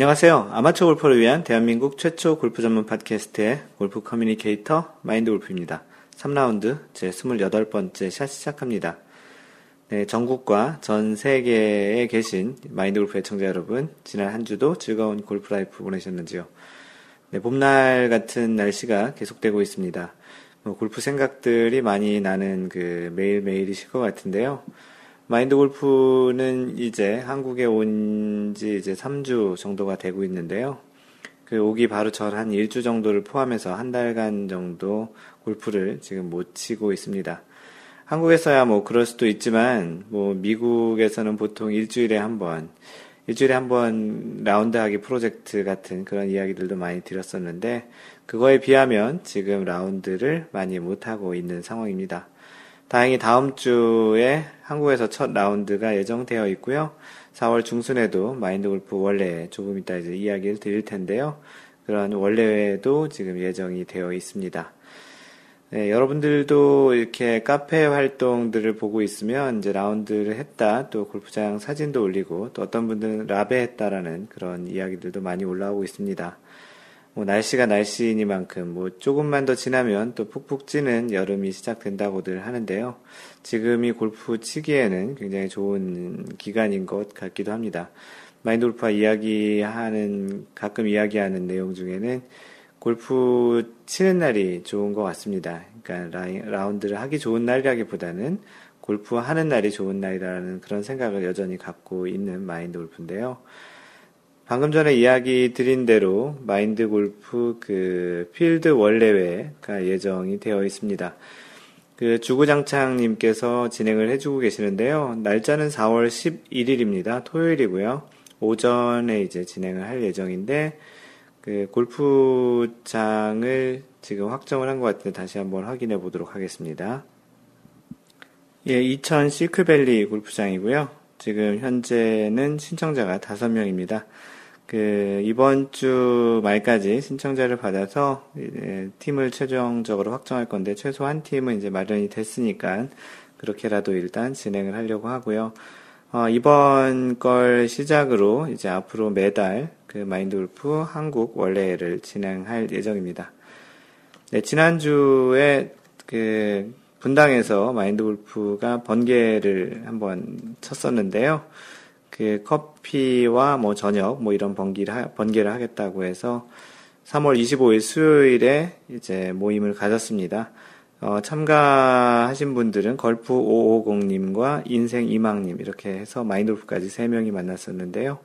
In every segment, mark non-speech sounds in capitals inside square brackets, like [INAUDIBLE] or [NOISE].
안녕하세요. 아마추어 골퍼를 위한 대한민국 최초 골프 전문 팟캐스트의 골프 커뮤니케이터 마인드 골프입니다. 3라운드 제 28번째 샷 시작합니다. 네, 전국과 전 세계에 계신 마인드 골프 애청자 여러분, 지난 한 주도 즐거운 골프 라이프 보내셨는지요? 네, 봄날 같은 날씨가 계속되고 있습니다. 뭐 골프 생각들이 많이 나는 그 매일매일이실 것 같은데요. 마인드 골프는 이제 한국에 온 지 이제 3주 정도가 되고 있는데요. 그 오기 바로 전 한 1주 정도를 포함해서 한 달간 정도 골프를 지금 못 치고 있습니다. 한국에서야 뭐 그럴 수도 있지만 뭐 미국에서는 보통 일주일에 한 번, 일주일에 한 번 라운드 하기 프로젝트 같은 그런 이야기들도 많이 들었었는데 그거에 비하면 지금 라운드를 많이 못 하고 있는 상황입니다. 다행히 다음 주에 한국에서 첫 라운드가 예정되어 있고요. 4월 중순에도 마인드 골프 원래 조금 이따 이제 이야기를 드릴 텐데요. 그런 원래도 지금 예정이 되어 있습니다. 네, 여러분들도 이렇게 카페 활동들을 보고 있으면 이제 라운드를 했다, 또 골프장 사진도 올리고, 또 어떤 분들은 라베 했다라는 그런 이야기들도 많이 올라오고 있습니다. 뭐 날씨가 날씨이니만큼 뭐 조금만 더 지나면 또 푹푹 찌는 여름이 시작된다고들 하는데요. 지금이 골프 치기에는 굉장히 좋은 기간인 것 같기도 합니다. 마인드 골프와 이야기하는, 가끔 이야기하는 내용 중에는 골프 치는 날이 좋은 것 같습니다. 그러니까 라운드를 하기 좋은 날이라기보다는 골프 하는 날이 좋은 날이라는 그런 생각을 여전히 갖고 있는 마인드 골프인데요. 방금 전에 이야기 드린 대로 마인드 골프 그 필드 원래회가 예정이 되어 있습니다. 그 주구장창님께서 진행을 해주고 계시는데요. 날짜는 4월 11일입니다. 토요일이고요. 오전에 이제 진행을 할 예정인데 그 골프장을 지금 확정을 한 것 같은데 다시 한번 확인해 보도록 하겠습니다. 예, 2000 시크밸리 골프장이고요. 지금 현재는 신청자가 5명입니다. 그 이번 주 말까지 신청자를 받아서 팀을 최종적으로 확정할 건데 최소 한 팀은 이제 마련이 됐으니까 그렇게라도 일단 진행을 하려고 하고요. 어, 이번 걸 시작으로 이제 앞으로 매달 그 마인드 골프 한국 원래를 진행할 예정입니다. 네, 지난주에 그 분당에서 마인드 골프가 번개를 한번 쳤었는데요. 그 커피와 뭐 저녁 뭐 이런 번개를, 하, 번개를 하겠다고 해서 3월 25일 수요일에 이제 모임을 가졌습니다. 어, 참가하신 분들은 골프 550님과 인생 이망님 이렇게 해서 마인드 골프까지 3명이 만났었는데요.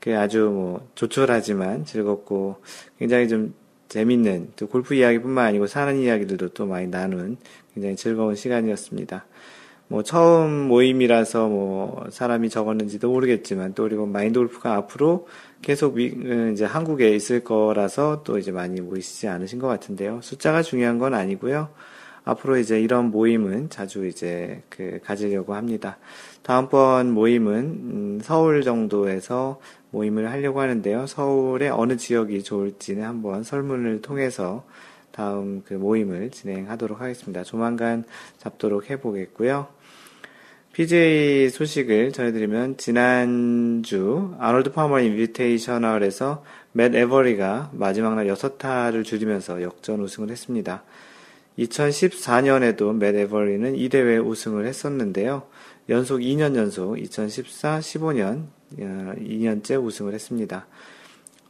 그 아주 뭐 조촐하지만 즐겁고 굉장히 좀 재밌는 또 골프 이야기뿐만 아니고 사는 이야기들도 또 많이 나눈 굉장히 즐거운 시간이었습니다. 뭐 처음 모임이라서 뭐 사람이 적었는지도 모르겠지만 또 그리고 마인드 골프가 앞으로 계속 미, 어, 이제 한국에 있을 거라서 또 이제 많이 모이시지 않으신 것 같은데요. 숫자가 중요한 건 아니고요. 앞으로 이제 이런 모임은 자주 이제 그 가지려고 합니다. 다음번 모임은 음, 서울 정도에서 모임을 하려고 하는데요. 서울의 어느 지역이 좋을지는 한번 설문을 통해서 다음 그 모임을 진행하도록 하겠습니다. 조만간 잡도록 해보겠고요. PJ 소식을 전해드리면 지난주 아놀드 파머 인비테이셔널에서 맷 에버리가 마지막 날 6타를 줄이면서 역전 우승을 했습니다. 2014년에도 맷 에버리는 이 대회 우승을 했었는데요. 연속 2년 연속 2014, 15년 2년째 어, 우승을 했습니다.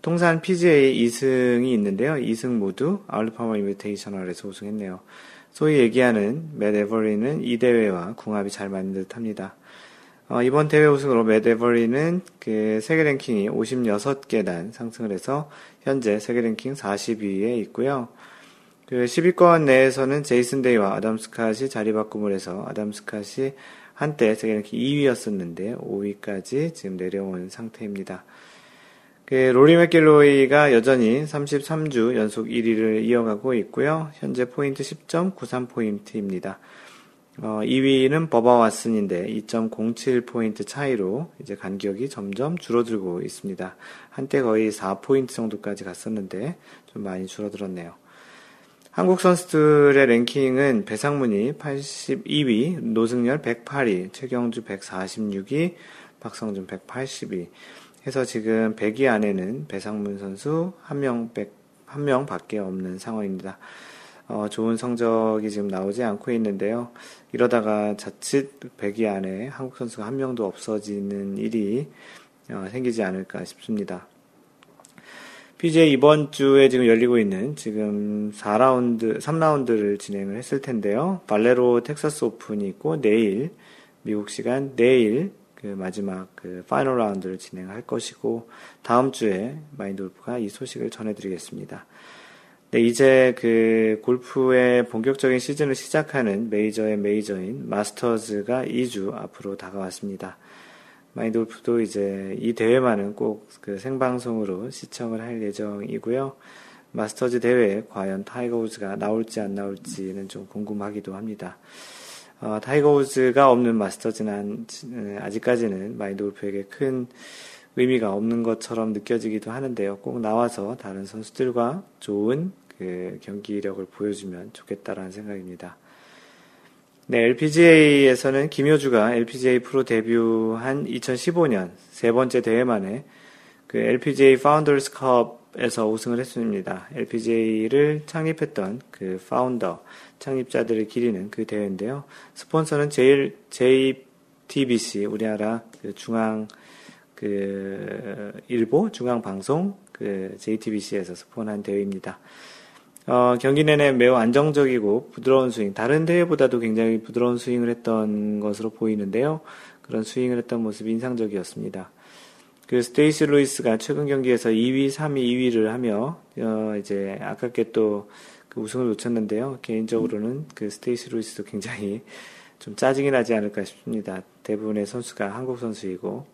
통산 PGA 2승이 있는데요. 2승 모두 아울파머 인비테이셔널에서 우승했네요. 소위 얘기하는 맷 에버리는 이 대회와 궁합이 잘 맞는 듯 합니다. 어, 이번 대회 우승으로 맷 에버리는 그 세계 랭킹이 56계단 상승을 해서 현재 세계 랭킹 40위에 있고요. 그 10위권 내에서는 제이슨 데이와 아담 스캇이 자리 바꿈을 해서 아담 스캇이 한때 세계 랭킹 2위였었는데 5위까지 지금 내려온 상태입니다. 그 로리 맥길로이가 여전히 33주 연속 1위를 이어가고 있고요. 현재 포인트 10.93포인트입니다. 어, 2위는 버바 왓슨인데 2.07포인트 차이로 이제 간격이 점점 줄어들고 있습니다. 한때 거의 4포인트 정도까지 갔었는데 좀 많이 줄어들었네요. 한국 선수들의 랭킹은 배상문이 82위, 노승열 108위, 최경주 146위, 박성준 182위. 해서 지금 100위 안에는 배상문 선수 한 명, 한명 밖에 없는 상황입니다. 어, 좋은 성적이 지금 나오지 않고 있는데요. 이러다가 자칫 100위 안에 한국 선수가 한 명도 없어지는 일이 어, 생기지 않을까 싶습니다. PGA 이번 주에 지금 열리고 있는 지금 4라운드, 3라운드를 진행을 했을 텐데요. 발레로 텍사스 오픈이 있고 내일 미국 시간 내일 그 마지막 그 파이널 라운드를 진행할 것이고 다음 주에 마인드 골프가 이 소식을 전해드리겠습니다. 네, 이제 그 골프의 본격적인 시즌을 시작하는 메이저의 메이저인 마스터즈가 2주 앞으로 다가왔습니다. 마인드 골프도 이제 이 대회만은 꼭 그 생방송으로 시청을 할 예정이고요. 마스터즈 대회에 과연 타이거 우즈가 나올지 안 나올지는 좀 궁금하기도 합니다. 어, 타이거 우즈가 없는 마스터즈는 아직까지는 마인드 골프에게 큰 의미가 없는 것처럼 느껴지기도 하는데요. 꼭 나와서 다른 선수들과 좋은 그 경기력을 보여주면 좋겠다라는 생각입니다. 네, LPGA에서는 김효주가 LPGA 프로 데뷔한 2015년 세 번째 대회 만에 그 LPGA 파운더스 컵에서 우승을 했습니다. LPGA를 창립했던 그 founder 창립자들을 기리는 그 대회인데요. 스폰서는 제일 JTBC 우리나라 그 중앙 그 일보 중앙 방송 그 JTBC에서 스폰한 대회입니다. 어, 경기 내내 매우 안정적이고 부드러운 스윙, 다른 대회보다도 굉장히 부드러운 스윙을 했던 것으로 보이는데요. 그런 스윙을 했던 모습이 인상적이었습니다. 그 스테이시 루이스가 최근 경기에서 2위, 3위, 2위를 하며 어, 이제 아깝게 또 그 우승을 놓쳤는데요. 개인적으로는 그 스테이시 루이스도 굉장히 좀 짜증이 나지 않을까 싶습니다. 대부분의 선수가 한국 선수이고.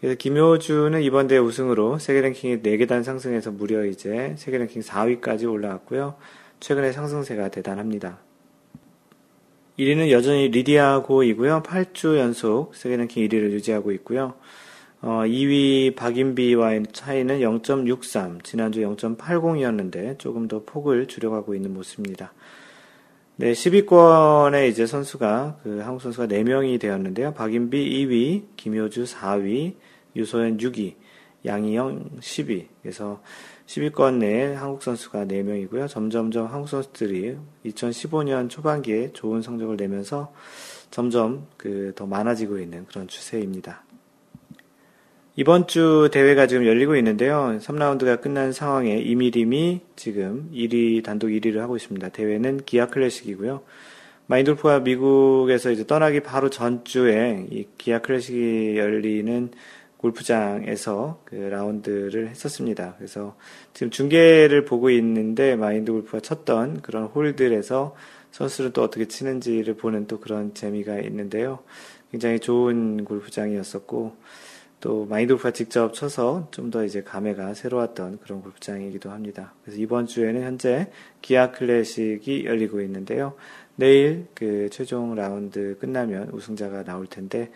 그래서 김효주는 이번 대회 우승으로 세계 랭킹이 4계단 상승해서 무려 이제 세계 랭킹 4위까지 올라왔고요. 최근의 상승세가 대단합니다. 1위는 여전히 리디아 고이고요. 8주 연속 세계 랭킹 1위를 유지하고 있고요. 어, 2위 박인비와의 차이는 0.63, 지난주 0.80이었는데 조금 더 폭을 줄여가고 있는 모습입니다. 네, 10위권에 이제 선수가, 그 한국 선수가 4명이 되었는데요. 박인비 2위, 김효주 4위, 유소연 6위, 양희영 10위. 그래서 10위권 내에 한국 선수가 4명이고요. 점점점 한국 선수들이 2015년 초반기에 좋은 성적을 내면서 점점 그 더 많아지고 있는 그런 추세입니다. 이번 주 대회가 지금 열리고 있는데요. 3라운드가 끝난 상황에 이미림이 지금 1위, 단독 1위를 하고 있습니다. 대회는 기아 클래식이고요. 마인돌프가 미국에서 이제 떠나기 바로 전주에 이 기아 클래식이 열리는 골프장에서 그 라운드를 했었습니다. 그래서 지금 중계를 보고 있는데 마인드 골프가 쳤던 그런 홀들에서 선수를 또 어떻게 치는지를 보는 또 그런 재미가 있는데요. 굉장히 좋은 골프장이었었고, 또 마인드골프가 직접 쳐서 좀 더 이제 감회가 새로웠던 그런 골프장이기도 합니다. 그래서 이번 주에는 현재 기아 클래식이 열리고 있는데요. 내일 그 최종 라운드 끝나면 우승자가 나올 텐데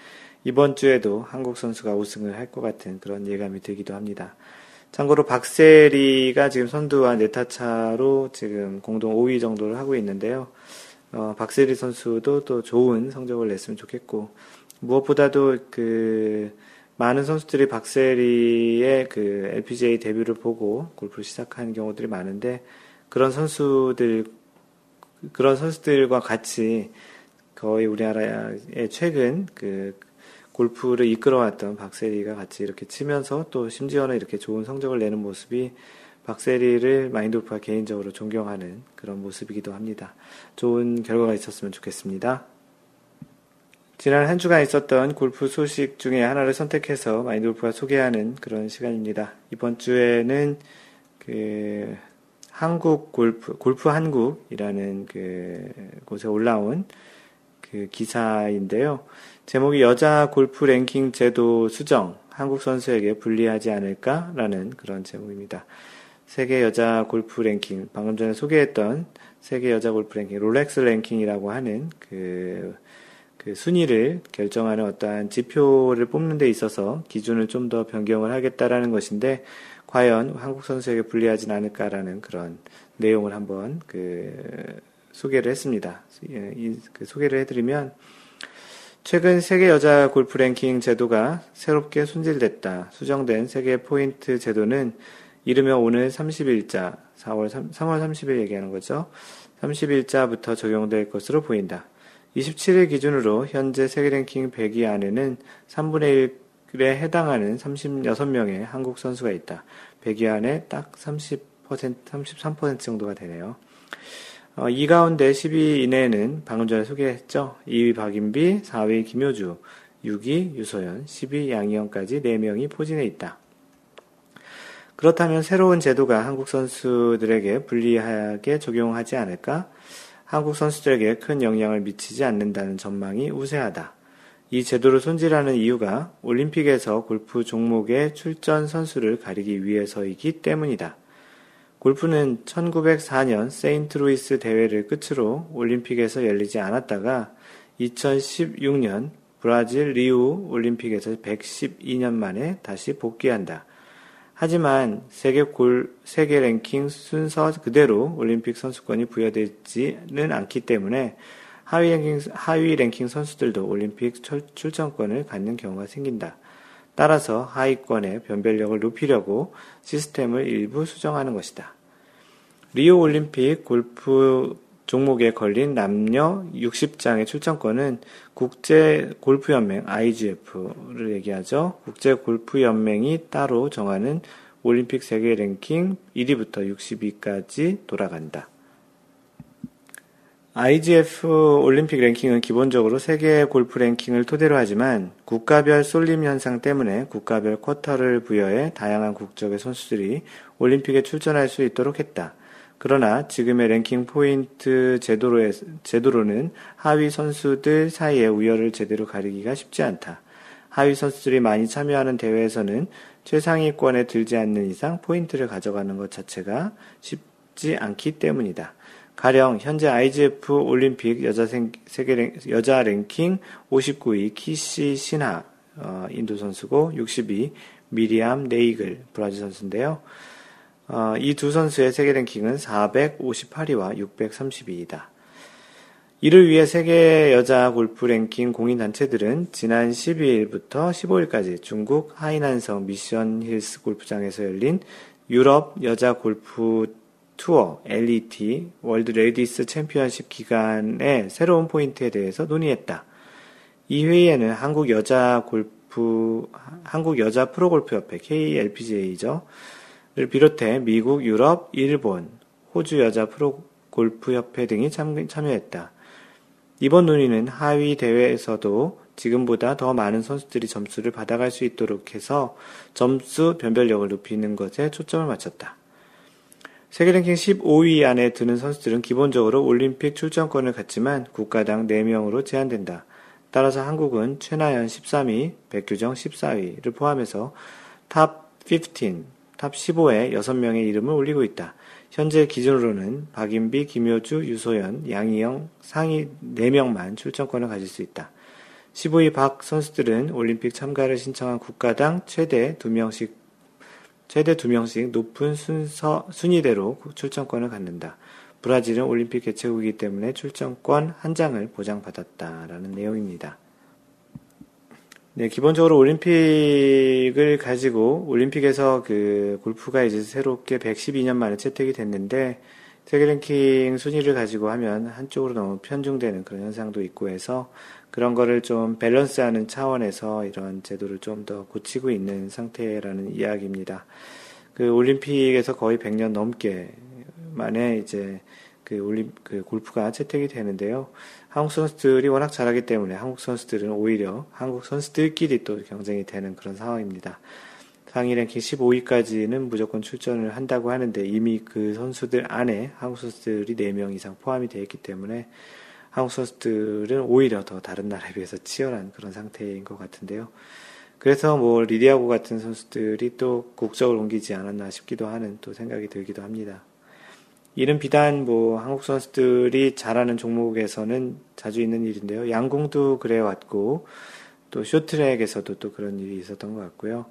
이번 주에도 한국 선수가 우승을 할 것 같은 그런 예감이 들기도 합니다. 참고로 박세리가 지금 선두와 네타 차로 지금 공동 5위 정도를 하고 있는데요. 어, 박세리 선수도 또 좋은 성적을 냈으면 좋겠고 무엇보다도 그 많은 선수들이 박세리의 그 LPGA 데뷔를 보고 골프를 시작하는 경우들이 많은데 그런 선수들 그런 선수들과 같이 거의 우리나라의 최근 그 골프를 이끌어왔던 박세리가 같이 이렇게 치면서 또 심지어는 이렇게 좋은 성적을 내는 모습이 박세리를 마인드 골프가 개인적으로 존경하는 그런 모습이기도 합니다. 좋은 결과가 있었으면 좋겠습니다. 지난 한 주간 있었던 골프 소식 중에 하나를 선택해서 마인드 골프가 소개하는 그런 시간입니다. 이번 주에는 그 한국 골프, 골프 한국이라는 그 곳에 올라온 그 기사인데요. 제목이 여자 골프 랭킹 제도 수정, 한국 선수에게 불리하지 않을까라는 그런 제목입니다. 세계 여자 골프 랭킹, 방금 전에 소개했던 세계 여자 골프 랭킹, 롤렉스 랭킹이라고 하는 그 그 순위를 결정하는 어떠한 지표를 뽑는 데 있어서 기준을 좀 더 변경을 하겠다라는 것인데 과연 한국 선수에게 불리하진 않을까라는 그런 내용을 한번 그 소개를 했습니다. 예, 그 소개를 해드리면 최근 세계 여자 골프 랭킹 제도가 새롭게 손질됐다. 수정된 세계 포인트 제도는 이르면 오늘 30일자, 4월 3, 3월 30일 얘기하는 거죠. 30일자부터 적용될 것으로 보인다. 27일 기준으로 현재 세계 랭킹 100위 안에는 3분의 1에 해당하는 36명의 한국 선수가 있다. 100위 안에 딱 30%, 33% 정도가 되네요. 어, 이 가운데 10위 이내에는 방금 전에 소개했죠. 2위 박인비, 4위 김효주, 6위 유소연, 10위 양희영까지 4명이 포진해 있다. 그렇다면 새로운 제도가 한국 선수들에게 불리하게 적용하지 않을까? 한국 선수들에게 큰 영향을 미치지 않는다는 전망이 우세하다. 이 제도를 손질하는 이유가 올림픽에서 골프 종목의 출전 선수를 가리기 위해서이기 때문이다. 골프는 1904년 세인트루이스 대회를 끝으로 올림픽에서 열리지 않았다가 2016년 브라질 리우 올림픽에서 112년 만에 다시 복귀한다. 하지만 세계 골, 세계 랭킹 순서 그대로 올림픽 선수권이 부여되지는 않기 때문에 하위 랭킹, 하위 랭킹 선수들도 올림픽 출전권을 갖는 경우가 생긴다. 따라서 하위권의 변별력을 높이려고 시스템을 일부 수정하는 것이다. 리오 올림픽 골프 종목에 걸린 남녀 60장의 출전권은 국제 골프 연맹 IGF를 얘기하죠. 국제 골프 연맹이 따로 정하는 올림픽 세계 랭킹 1위부터 60위까지 돌아간다. IGF 올림픽 랭킹은 기본적으로 세계 골프 랭킹을 토대로 하지만 국가별 쏠림 현상 때문에 국가별 쿼터를 부여해 다양한 국적의 선수들이 올림픽에 출전할 수 있도록 했다. 그러나 지금의 랭킹 포인트 제도로, 제도로는 하위 선수들 사이의 우열을 제대로 가리기가 쉽지 않다. 하위 선수들이 많이 참여하는 대회에서는 최상위권에 들지 않는 이상 포인트를 가져가는 것 자체가 쉽지 않기 때문이다. 가령 현재 IGF 올림픽 여자 세계 랭, 여자 랭킹 59위 키시 신하 어, 인도 선수고 60위 미리암 네이글 브라질 선수인데요. 어, 이 두 선수의 세계 랭킹은 458위와 632위다. 이를 위해 세계 여자 골프 랭킹 공인 단체들은 지난 12일부터 15일까지 중국 하이난성 미션 힐스 골프장에서 열린 유럽 여자 골프 투어 LET 월드 레디스 챔피언십 기간의 새로운 포인트에 대해서 논의했다. 이 회의에는 한국 여자 골프 한국 여자 프로골프 협회 KLPGA죠. 를 비롯해 미국, 유럽, 일본, 호주 여자 프로 골프 협회 등이 참여했다. 이번 논의는 하위 대회에서도 지금보다 더 많은 선수들이 점수를 받아갈 수 있도록 해서 점수 변별력을 높이는 것에 초점을 맞췄다. 세계 랭킹 15위 안에 드는 선수들은 기본적으로 올림픽 출전권을 갖지만 국가당 4명으로 제한된다. 따라서 한국은 최나연 13위, 백규정 14위를 포함해서 top 15, top 15에 6명의 이름을 올리고 있다. 현재 기준으로는 박인비, 김효주, 유소연, 양희영 상위 4명만 출전권을 가질 수 있다. 15위 박 선수들은 올림픽 참가를 신청한 국가당 최대 2명씩 최대 2명씩 높은 순서, 순위대로 출전권을 갖는다. 브라질은 올림픽 개최국이기 때문에 출전권 한 장을 보장받았다라는 내용입니다. 네, 기본적으로 올림픽을 가지고 올림픽에서 그 골프가 이제 새롭게 112년 만에 채택이 됐는데 세계 랭킹 순위를 가지고 하면 한쪽으로 너무 편중되는 그런 현상도 있고 해서 그런 거를 좀 밸런스하는 차원에서 이런 제도를 좀 더 고치고 있는 상태라는 이야기입니다. 그 올림픽에서 거의 100년 넘게 만에 이제 그 올림 그 골프가 채택이 되는데요. 한국 선수들이 워낙 잘하기 때문에 한국 선수들은 오히려 한국 선수들끼리 또 경쟁이 되는 그런 상황입니다. 상위 랭킹 15위까지는 무조건 출전을 한다고 하는데 이미 그 선수들 안에 한국 선수들이 4명 이상 포함이 되어 있기 때문에 한국 선수들은 오히려 더 다른 나라에 비해서 치열한 그런 상태인 것 같은데요. 그래서 뭐 리디아고 같은 선수들이 또 국적을 옮기지 않았나 싶기도 하는 또 생각이 들기도 합니다. 이는 비단 뭐 한국 선수들이 잘하는 종목에서는 자주 있는 일인데요. 양궁도 그래 왔고 또 쇼트랙에서도 또 그런 일이 있었던 것 같고요.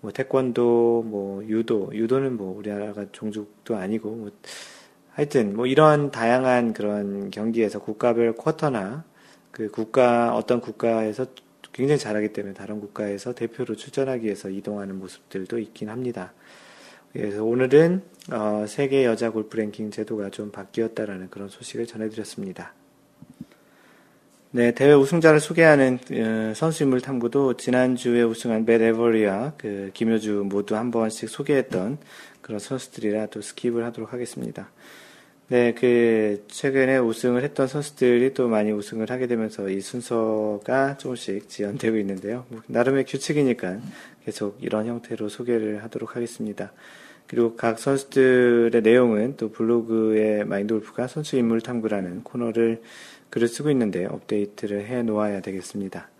뭐 태권도, 뭐 유도, 유도는 뭐 우리나라가 종족도 아니고 뭐 하여튼 뭐 이런 다양한 그런 경기에서 국가별 쿼터나 그 국가, 어떤 국가에서 굉장히 잘하기 때문에 다른 국가에서 대표로 출전하기 위해서 이동하는 모습들도 있긴 합니다. 그래서 오늘은 어, 세계 여자 골프 랭킹 제도가 좀 바뀌었다라는 그런 소식을 전해드렸습니다. 네, 대회 우승자를 소개하는 어, 선수 인물 탐구도 지난주에 우승한 맷 에버리와 그 김효주 모두 한 번씩 소개했던 그런 선수들이라 또 skip을 하도록 하겠습니다. 네, 그 최근에 우승을 했던 선수들이 또 많이 우승을 하게 되면서 이 순서가 조금씩 지연되고 있는데요. 뭐, 나름의 규칙이니까 계속 이런 형태로 소개를 하도록 하겠습니다. 그리고 각 선수들의 내용은 또 블로그에 마인드골프가 선수 인물 탐구라는 코너를 글을 쓰고 있는데 업데이트를 해 놓아야 되겠습니다.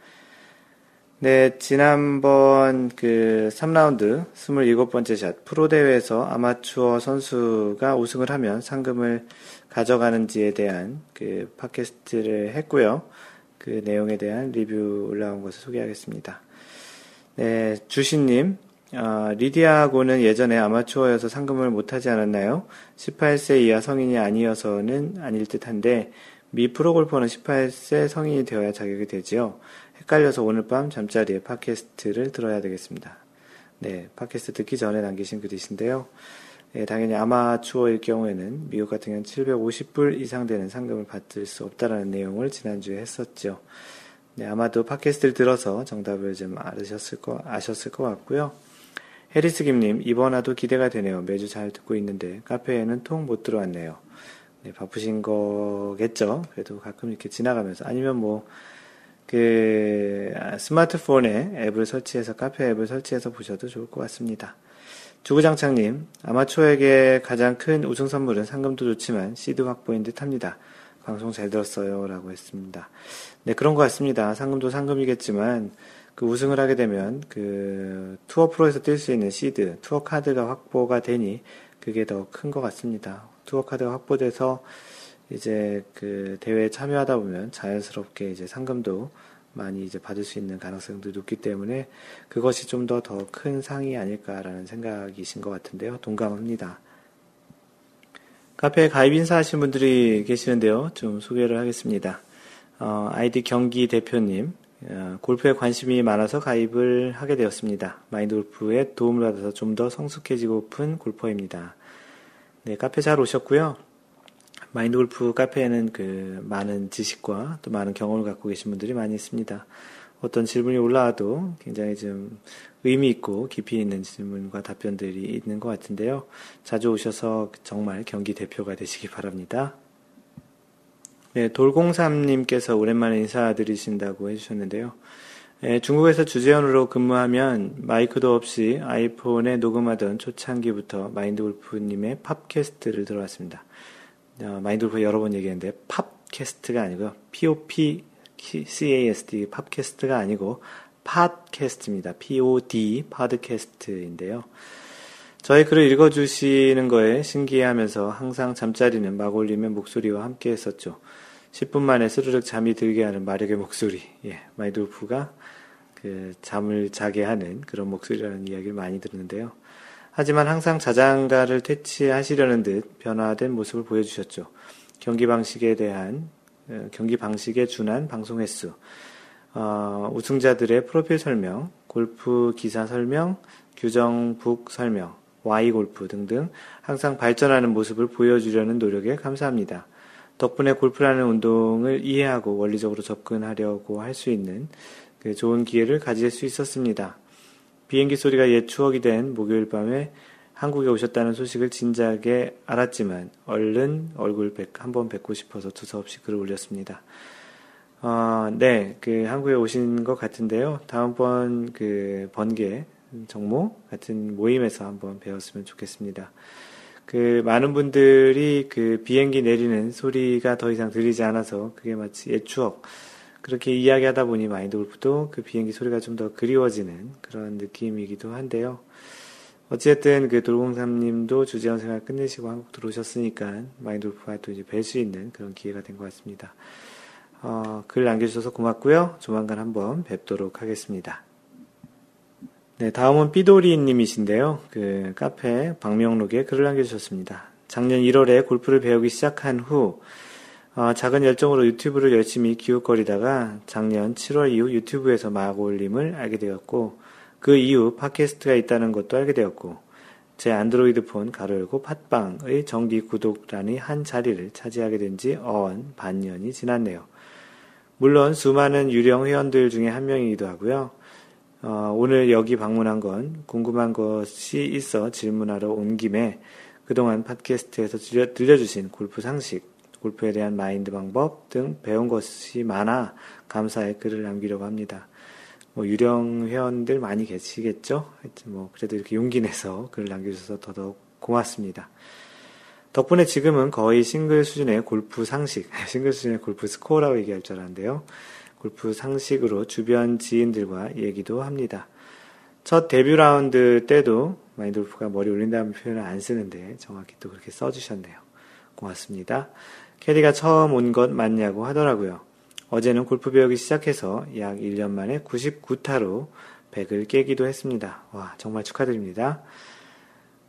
네, 지난번 그 3라운드 27번째 샷 프로 대회에서 아마추어 선수가 우승을 하면 상금을 가져가는지에 대한 그 팟캐스트를 했고요. 그 내용에 대한 리뷰 올라온 것을 소개하겠습니다. 네, 주신님, 어, 리디아고는 예전에 아마추어여서 상금을 못하지 않았나요? 18세 이하 성인이 아니어서는 아닐 듯한데 미 프로골퍼는 18세 성인이 되어야 자격이 되지요. 헷갈려서 오늘 밤 잠자리에 팟캐스트를 들어야 되겠습니다. 네, 팟캐스트 듣기 전에 남기신 글이신데요. 네, 당연히 아마추어일 경우에는 미국 같은 경우는 750불 이상 되는 상금을 받을 수 없다라는 내용을 지난주에 했었죠. 네, 아마도 팟캐스트를 들어서 정답을 좀 알으셨을 거, 아셨을 것 같고요. 해리스 김님, 이번 화도 기대가 되네요. 매주 잘 듣고 있는데, 카페에는 통 못 들어왔네요. 네, 바쁘신 거겠죠? 그래도 가끔 이렇게 지나가면서. 아니면 뭐, 그, 스마트폰에 앱을 설치해서, 카페 앱을 설치해서 보셔도 좋을 것 같습니다. 주구장창님, 아마추어에게 가장 큰 우승 선물은 상금도 좋지만 시드 확보인 듯 합니다. 방송 잘 들었어요. 라고 했습니다. 네, 그런 것 같습니다. 상금도 상금이겠지만, 그 우승을 하게 되면 그 투어 프로에서 뛸 수 있는 시드, 투어 카드가 확보가 되니 그게 더 큰 것 같습니다. 투어 카드가 확보돼서 이제 그 대회에 참여하다 보면 자연스럽게 이제 상금도 많이 이제 받을 수 있는 가능성도 높기 때문에 그것이 좀 더 더 큰 상이 아닐까라는 생각이신 것 같은데요. 동감합니다. 카페에 가입 인사하신 분들이 계시는데요. 좀 소개를 하겠습니다. 어, 아이디 경기 대표님, 어, 골프에 관심이 많아서 가입을 하게 되었습니다. 마인드 골프에 도움을 받아서 좀 더 성숙해지고픈 골퍼입니다. 네, 카페 잘 오셨고요. 마인드 골프 카페에는 그 많은 지식과 또 많은 경험을 갖고 계신 분들이 많이 있습니다. 어떤 질문이 올라와도 굉장히 좀 의미 있고 깊이 있는 질문과 답변들이 있는 것 같은데요. 자주 오셔서 정말 경기 대표가 되시기 바랍니다. 네, 돌공삼님께서 오랜만에 인사드리신다고 해주셨는데요. 네, 중국에서 주재원으로 근무하면 마이크도 없이 아이폰에 녹음하던 초창기부터 마인드골프님의 팝캐스트를 들어왔습니다. 어, 마인드골프 여러 번 얘기했는데 팝캐스트가 아니고 POP-CAST 팝캐스트가 아니고 팟캐스트입니다. POD 팟캐스트인데요. 저희 글을 읽어주시는 거에 신기해하면서 항상 잠자리는 마골님의 목소리와 함께 했었죠. 10분 만에 스르륵 잠이 들게 하는 마력의 목소리. 예, 마이돌프가 그 잠을 자게 하는 그런 목소리라는 이야기를 많이 듣는데요. 하지만 항상 자장가를 퇴치하시려는 듯 변화된 모습을 보여주셨죠. 경기 방식에 대한 어, 경기 방식에 준한 방송 횟수, 어, 우승자들의 프로필 설명, 골프 기사 설명, 규정북 설명, Y 골프 등등 항상 발전하는 모습을 보여주려는 노력에 감사합니다. 덕분에 골프라는 운동을 이해하고 원리적으로 접근하려고 할 수 있는 그 좋은 기회를 가질 수 있었습니다. 비행기 소리가 옛 추억이 된 목요일 밤에 한국에 오셨다는 소식을 진작에 알았지만 얼른 얼굴 한번 뵙고 싶어서 두서없이 글을 올렸습니다. 어, 네, 그 한국에 오신 것 같은데요. 다음번 그 번개 정모 같은 모임에서 한번 배웠으면 좋겠습니다. 그 많은 분들이 그 비행기 내리는 소리가 더 이상 들리지 않아서 그게 마치 옛 추억 그렇게 이야기하다 보니 마인드 골프도 그 비행기 소리가 좀 더 그리워지는 그런 느낌이기도 한데요. 어쨌든 그 돌공삼님도 주재원 생활 끝내시고 한국 들어오셨으니까 마인드 골프가 또 이제 뵐 수 있는 그런 기회가 된 것 같습니다. 어, 글 남겨주셔서 고맙고요. 조만간 한번 뵙도록 하겠습니다. 네, 다음은 삐도리님이신데요. 그 카페 방명록에 글을 남겨주셨습니다. 작년 1월에 골프를 배우기 시작한 후 어, 작은 열정으로 유튜브를 열심히 기웃거리다가 작년 7월 이후 유튜브에서 마골림을 알게 되었고 그 이후 팟캐스트가 있다는 것도 알게 되었고 제 안드로이드 폰 가로 열고 팟빵의 정기 구독란이 한 자리를 차지하게 된 지 어언 반년이 지났네요. 물론 수많은 유령 회원들 중에 한 명이기도 하고요. 어, 오늘 여기 방문한 건 궁금한 것이 있어 질문하러 온 김에 그동안 팟캐스트에서 들려, 들려 주신 골프 상식, 골프에 대한 마인드 방법 등 배운 것이 많아 감사의 글을 남기려고 합니다. 뭐 유령 회원들 많이 계시겠죠? 하여튼 뭐 그래도 이렇게 용기 내서 글을 남겨주셔서 더더욱 고맙습니다. 덕분에 지금은 거의 싱글 수준의 골프 상식, [LAUGHS] 싱글 수준의 골프 스코어라고 얘기할 줄 알았는데요. 골프 상식으로 주변 지인들과 얘기도 합니다. 첫 데뷔 라운드 때도 마인드골프가 머리 올린다는 표현을 안 쓰는데 정확히 또 그렇게 써주셨네요. 고맙습니다. 캐디가 처음 온 것 맞냐고 하더라고요. 어제는 골프 배우기 시작해서 약 1년 만에 99타로 100을 깨기도 했습니다. 와, 정말 축하드립니다.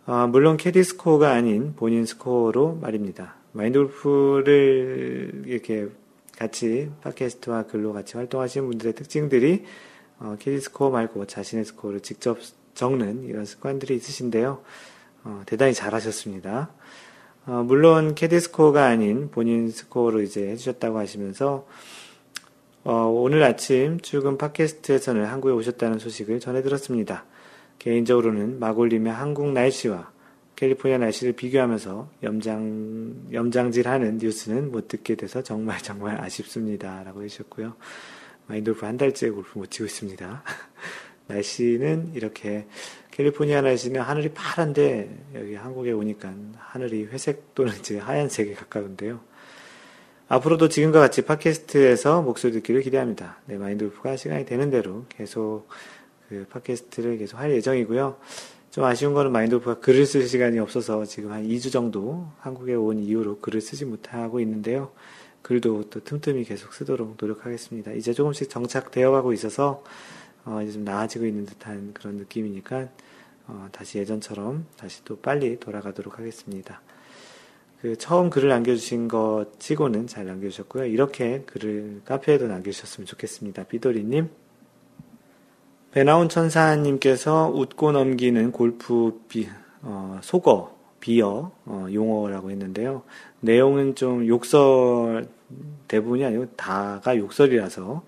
어, 물론 캐디 스코어가 아닌 본인 스코어로 말입니다. 마인드 골프를 이렇게 같이 팟캐스트와 글로 같이 활동하시는 분들의 특징들이 어, 캐디 스코어 말고 자신의 스코어를 직접 적는 이런 습관들이 있으신데요. 어, 대단히 잘하셨습니다. 어, 물론 캐디 스코어가 아닌 본인 스코어로 이제 해주셨다고 하시면서 어, 오늘 아침 출근 팟캐스트에서는 한국에 오셨다는 소식을 전해 들었습니다. 개인적으로는 마골림의 한국 날씨와 캘리포니아 날씨를 비교하면서 염장, 염장질하는 뉴스는 못 듣게 돼서 정말 [LAUGHS] 정말 아쉽습니다. 라고 해주셨고요. 마인돌프 한 달째 골프 못 치고 있습니다. [LAUGHS] 날씨는 이렇게 캘리포니아 날씨는 하늘이 파란데 여기 한국에 오니까 하늘이 회색 또는 이제 하얀색에 가까운데요. 앞으로도 지금과 같이 팟캐스트에서 목소리 듣기를 기대합니다. 네, 마인돌프가 시간이 되는 대로 계속 그 팟캐스트를 계속 할 예정이고요. 좀 아쉬운 거는 마인돌프가 글을 쓸 시간이 없어서 지금 한 2주 정도 한국에 온 이후로 글을 쓰지 못하고 있는데요. 글도 또 틈틈이 계속 쓰도록 노력하겠습니다. 이제 조금씩 정착되어 가고 있어서 어, 이제 좀 나아지고 있는 듯한 그런 느낌이니까 어, 다시 예전처럼 다시 또 빨리 돌아가도록 하겠습니다. 그 처음 글을 남겨주신 것 치고는 잘 남겨주셨고요. 이렇게 글을 카페에도 남겨주셨으면 좋겠습니다. 비도리님. 배나온 천사님께서 웃고 넘기는 골프 비, 어, 속어, 비어, 어, 용어라고 했는데요. 내용은 좀 욕설, 대부분이 아니고 다가 욕설이라서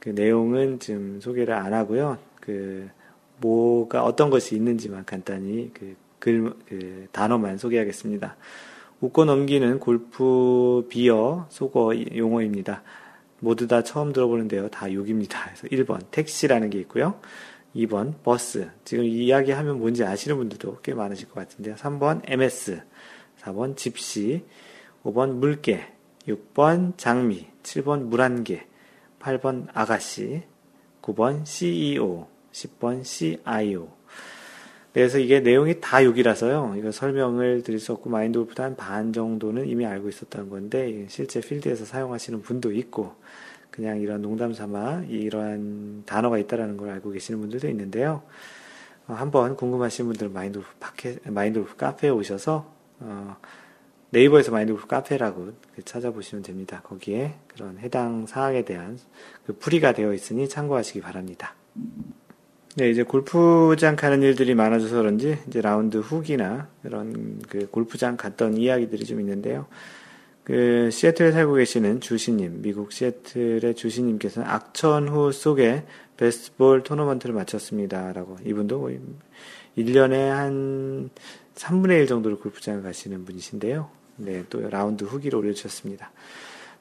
그 내용은 지금 소개를 안 하고요. 그, 뭐가 어떤 것이 있는지만 간단히 그 글, 그 단어만 소개하겠습니다. 웃고 넘기는 골프 비어 속어 용어입니다. 모두 다 처음 들어보는데요. 다 6입니다. 그래서 1번 택시라는 게 있고요. 2번 버스. 지금 이야기하면 뭔지 아시는 분들도 꽤 많으실 것 같은데요. 3번 MS. 4번 집시. 5번 물개. 6번 장미. 7번 물안개. 8번 아가씨. 9번 CEO. 10번 CIO. 그래서 이게 내용이 다 6이라서요. 이거 설명을 드릴 수 없고 마인드 골프도 한 반 정도는 이미 알고 있었던 건데 실제 필드에서 사용하시는 분도 있고 그냥 이런 농담 삼아 이러한 단어가 있다라는 걸 알고 계시는 분들도 있는데요. 어, 한번 궁금하신 분들은 마인드 골프 파케, 마인드 골프 카페에 오셔서 어, 네이버에서 마인드 골프 카페라고 찾아보시면 됩니다. 거기에 그런 해당 사항에 대한 그 풀이가 되어 있으니 참고하시기 바랍니다. 네, 이제 골프장 가는 일들이 많아져서 그런지 이제 라운드 후기나 이런 그 골프장 갔던 이야기들이 좀 있는데요. 그 시애틀에 살고 계시는 주시님, 미국 시애틀의 주시님께서는 악천후 속에 베스트볼 토너먼트를 마쳤습니다라고 이분도 1년에 한 3분의 1 정도로 골프장을 가시는 분이신데요. 네, 또 라운드 후기를 올려주셨습니다.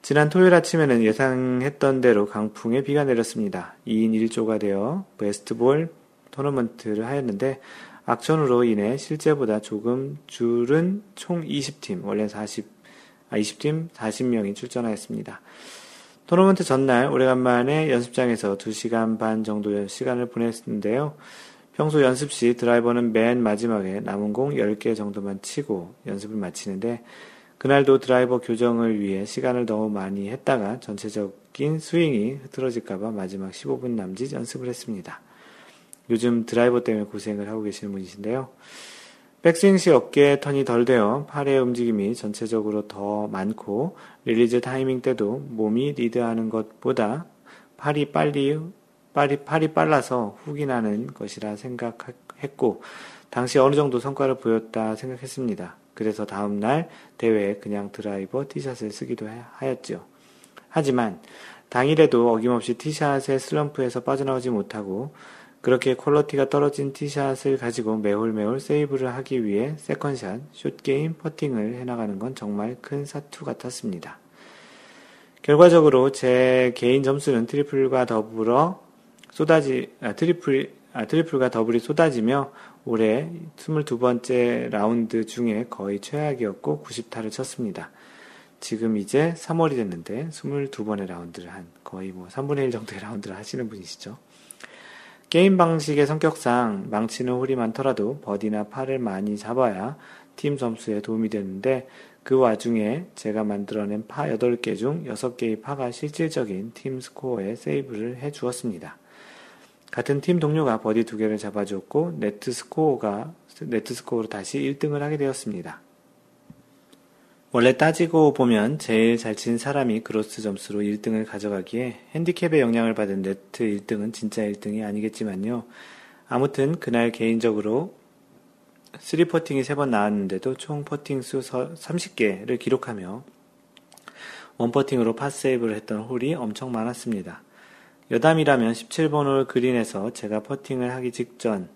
지난 토요일 아침에는 예상했던 대로 강풍에 비가 내렸습니다. 2인 1조가 되어 베스트볼 토너먼트를 하였는데 악천후로 인해 실제보다 조금 줄은 총 20팀, 원래 40, 아, 20팀 40명이 출전하였습니다. 토너먼트 전날 오래간만에 연습장에서 2시간 반 정도 시간을 보냈는데요. 평소 연습 시 드라이버는 맨 마지막에 남은 공 10개 정도만 치고 연습을 마치는데 그날도 드라이버 교정을 위해 시간을 너무 많이 했다가 전체적인 스윙이 흐트러질까봐 마지막 15분 남짓 연습을 했습니다. 요즘 드라이버 때문에 고생을 하고 계시는 분이신데요. 백스윙 시 어깨 턴이 덜 되어 팔의 움직임이 전체적으로 더 많고 release 타이밍 때도 몸이 리드하는 것보다 팔이 빨리 팔이, 팔이 빨라서 훅이 나는 것이라 생각했고 당시 어느 정도 성과를 보였다 생각했습니다. 그래서 다음날 대회에 그냥 드라이버 티샷을 쓰기도 하였지요. 하지만 당일에도 어김없이 티샷의 슬럼프에서 빠져나오지 못하고 그렇게 quality가 떨어진 티샷을 가지고 매홀매홀 세이브를 하기 위해 second shot, short game, 퍼팅을 해나가는 건 정말 큰 사투 같았습니다. 결과적으로 제 개인 점수는 트리플과 더불어 쏟아지, 아, 트리플, 아, 트리플과 더블이 쏟아지며 올해 22번째 라운드 중에 거의 최악이었고 90타를 쳤습니다. 지금 이제 3월이 됐는데 22번의 라운드를 한 거의 뭐 3분의 1 정도의 [LAUGHS] 라운드를 하시는 분이시죠. 게임 방식의 성격상 망치는 홀이 많더라도 버디나 파를 많이 잡아야 팀 점수에 도움이 되는데 그 와중에 제가 만들어낸 파 8개 중 6개의 파가 실질적인 팀 스코어에 세이브를 해 주었습니다. 같은 팀 동료가 버디 2개를 잡아줬고 net 스코어가 net 스코어로 다시 1등을 하게 되었습니다. 원래 따지고 보면 제일 잘 친 사람이 gross 점수로 1등을 가져가기에 핸디캡의 영향을 받은 net 1등은 진짜 1등이 아니겠지만요. 아무튼 그날 개인적으로 3퍼팅이 3번 나왔는데도 총 퍼팅 수 30개를 기록하며 원퍼팅으로 파세이브를 했던 홀이 엄청 많았습니다. 여담이라면 17번 홀 그린에서 제가 퍼팅을 하기 직전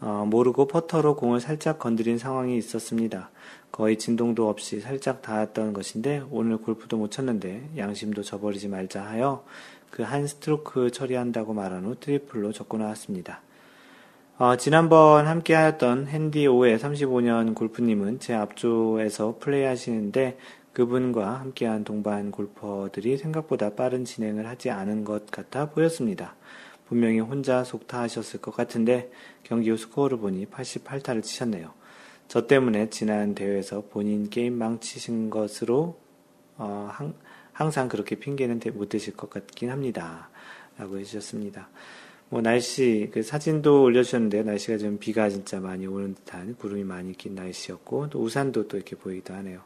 어, 모르고 퍼터로 공을 살짝 건드린 상황이 있었습니다. 거의 진동도 없이 살짝 닿았던 것인데 오늘 골프도 못 쳤는데 양심도 저버리지 말자 하여 그 한 스트로크 처리한다고 말한 후 트리플로 접고 나왔습니다. 어, 지난번 함께 하였던 핸디 5의 35년 골프님은 제 앞조에서 플레이 하시는데 그분과 함께한 동반 골퍼들이 생각보다 빠른 진행을 하지 않은 것 같아 보였습니다. 분명히 혼자 속타하셨을 것 같은데 경기 후 스코어를 보니 88타를 치셨네요. 저 때문에 지난 대회에서 본인 게임 망치신 것으로 어, 항, 항상 그렇게 핑계는 못 대실 것 같긴 합니다. 라고 해주셨습니다. 뭐 날씨 그 사진도 올려주셨는데 날씨가 좀 비가 진짜 많이 오는 듯한 구름이 많이 낀 날씨였고 또 우산도 또 이렇게 보이기도 하네요.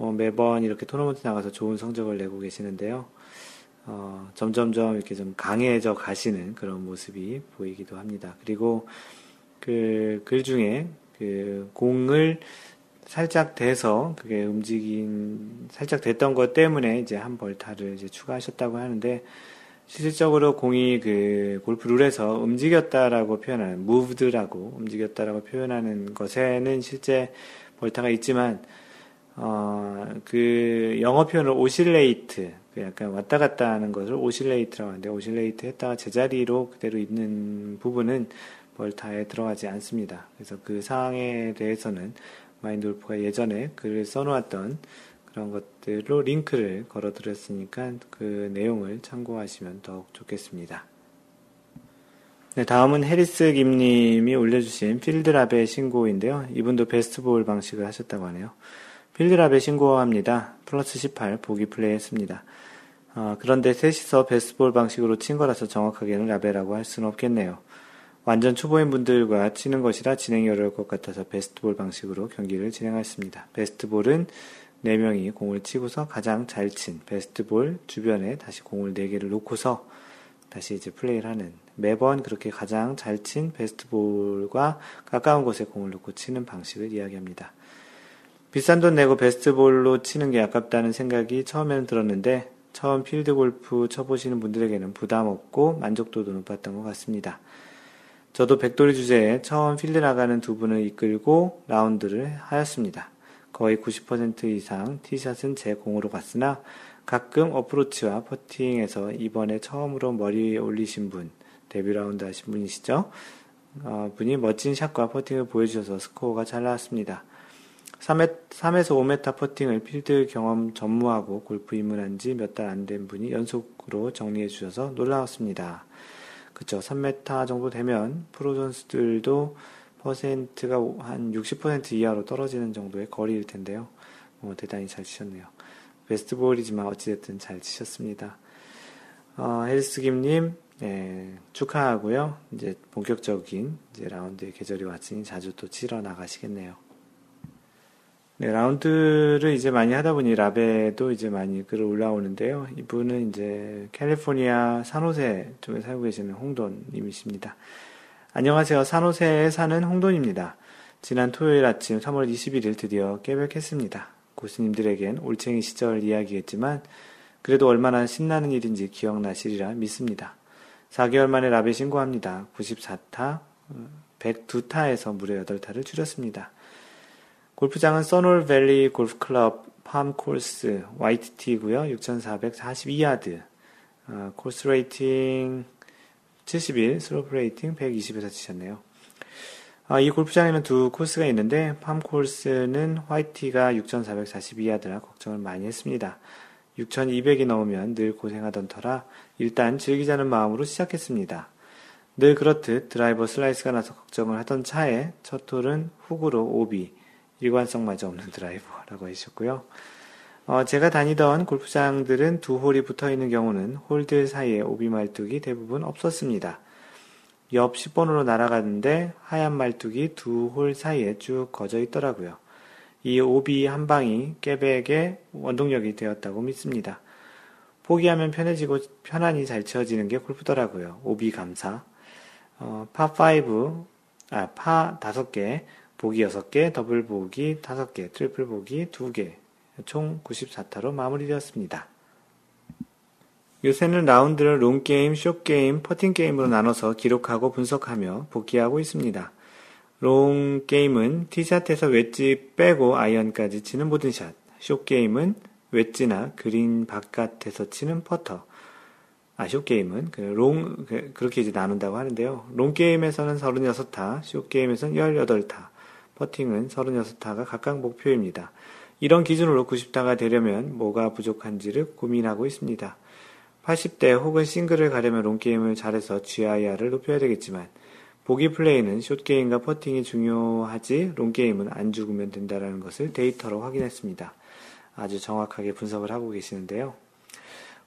어, 매번 이렇게 토너먼트 나가서 좋은 성적을 내고 계시는데요. 어, 점점점 이렇게 좀 강해져 가시는 그런 모습이 보이기도 합니다. 그리고 그 글 중에 그 공을 살짝 대서 그게 움직인 살짝 됐던 것 때문에 이제 한 벌타를 이제 추가하셨다고 하는데 실질적으로 공이 그 골프 룰에서 움직였다라고 표현하는 moved라고 움직였다라고 표현하는 것에는 실제 벌타가 있지만 어, 그 영어 표현을 oscillate, 그 약간 왔다 갔다 하는 것을 oscillate라고 하는데 oscillate 했다가 제자리로 그대로 있는 부분은 벌타에 들어가지 않습니다. 그래서 그 사항에 대해서는 마인드 골프가 예전에 글을 써놓았던 그런 것들로 링크를 걸어 드렸으니까 그 내용을 참고하시면 더욱 좋겠습니다. 네, 다음은 해리스 김님이 올려주신 필드 라베 신고인데요. 이분도 best ball 방식을 하셨다고 하네요. 필드 라베 신고합니다. 플러스 18 보기 플레이 했습니다. 어, 그런데 셋이서 best ball 방식으로 친 거라서 정확하게는 라베라고 할 수는 없겠네요. 완전 초보인 분들과 치는 것이라 진행이 어려울 것 같아서 best ball 방식으로 경기를 진행했습니다. best ball은 4명이 공을 치고서 가장 잘 친 베스트볼 주변에 다시 공을 4개를 놓고서 다시 이제 플레이를 하는 매번 그렇게 가장 잘 친 베스트볼과 가까운 곳에 공을 놓고 치는 방식을 이야기합니다. 비싼 돈 내고 베스트볼로 치는 게 아깝다는 생각이 처음에는 들었는데 처음 필드 골프 쳐보시는 분들에게는 부담 없고 만족도도 높았던 것 같습니다. 저도 백돌이 주제에 처음 필드 나가는 두 분을 이끌고 라운드를 하였습니다. 거의 90% 이상 티샷은 제 공으로 갔으나 가끔 어프로치와 퍼팅에서 이번에 처음으로 머리 올리신 분, 데뷔 라운드 하신 분이시죠? 어, 분이 멋진 샷과 퍼팅을 보여주셔서 스코어가 잘 나왔습니다. 3회, 3에서 5m 퍼팅을 필드 경험 전무하고 골프 입문한 지 몇 달 안 된 분이 연속으로 정리해 주셔서 놀라웠습니다. 그쵸. 3m 정도 되면 프로 선수들도 퍼센트가 한 60% 이하로 떨어지는 정도의 거리일 텐데요. 어, 대단히 잘 치셨네요. 베스트 볼이지만 어찌됐든 잘 치셨습니다. 어, 헬스 김님, 네, 축하하고요. 이제 본격적인 이제 라운드의 계절이 왔으니 자주 또 치러 나가시겠네요. 네, 라운드를 이제 많이 하다 보니 라베도 이제 많이 글을 올라오는데요. 이분은 이제 캘리포니아 산호세 쪽에 살고 계시는 홍돈님이십니다. 안녕하세요. 산호세에 사는 홍돈입니다. 지난 토요일 아침 3월 21일 드디어 깨백했습니다. 고수님들에겐 올챙이 시절 이야기겠지만 그래도 얼마나 신나는 일인지 기억나시리라 믿습니다. 4개월 만에 라베 신고합니다. 94타, 102타에서 무려 8타를 줄였습니다. 골프장은 써놀 밸리 골프클럽 팜 코스 화이트티고요. 6,442야드. 어, course rating 71, slope rating 120에서 치셨네요. 아, 이 골프장에는 두 코스가 있는데 팜 코스는 white tee가 6,442야드라 걱정을 많이 했습니다. 6,200이 넘으면 늘 고생하던 터라 일단 즐기자는 마음으로 시작했습니다. 늘 그렇듯 드라이버 슬라이스가 나서 걱정을 하던 차에 첫 홀은 훅으로 오비, 일관성마저 없는 드라이버라고 해주셨고요. 어, 제가 다니던 골프장들은 두 홀이 붙어 있는 경우는 홀들 사이에 오비 말뚝이 대부분 없었습니다. 옆 10번으로 날아가는데 하얀 말뚝이 두 홀 사이에 쭉 그어져 있더라고요. 이 오비 한 방이 깨백의 원동력이 되었다고 믿습니다. 포기하면 편해지고 편안히 잘 치어지는 게 골프더라고요. 오비 감사. 어, 파5, 아, 파 5개, 보기 6개, 더블 보기 5개, 트리플 보기 2개, 총 94타로 마무리되었습니다. 요새는 라운드를 롱게임, 숏게임, 퍼팅게임으로 나눠서 기록하고 분석하며 복기하고 있습니다. 롱게임은 티샷에서 웨지 빼고 아이언까지 치는 모든 샷, 숏게임은 웨지나 그린 바깥에서 치는 퍼터, 아, 숏게임은, 그 롱, 그, 그렇게 이제 나눈다고 하는데요. 롱게임에서는 36타, 숏게임에서는 18타, 퍼팅은 36타가 각각 목표입니다. 이런 기준으로 90타가 되려면 뭐가 부족한지를 고민하고 있습니다. 80대 혹은 싱글을 가려면 롱게임을 잘해서 GIR을 높여야 되겠지만, 보기 플레이는 숏게임과 퍼팅이 중요하지 롱게임은 안 죽으면 된다는 것을 데이터로 확인했습니다. 아주 정확하게 분석을 하고 계시는데요.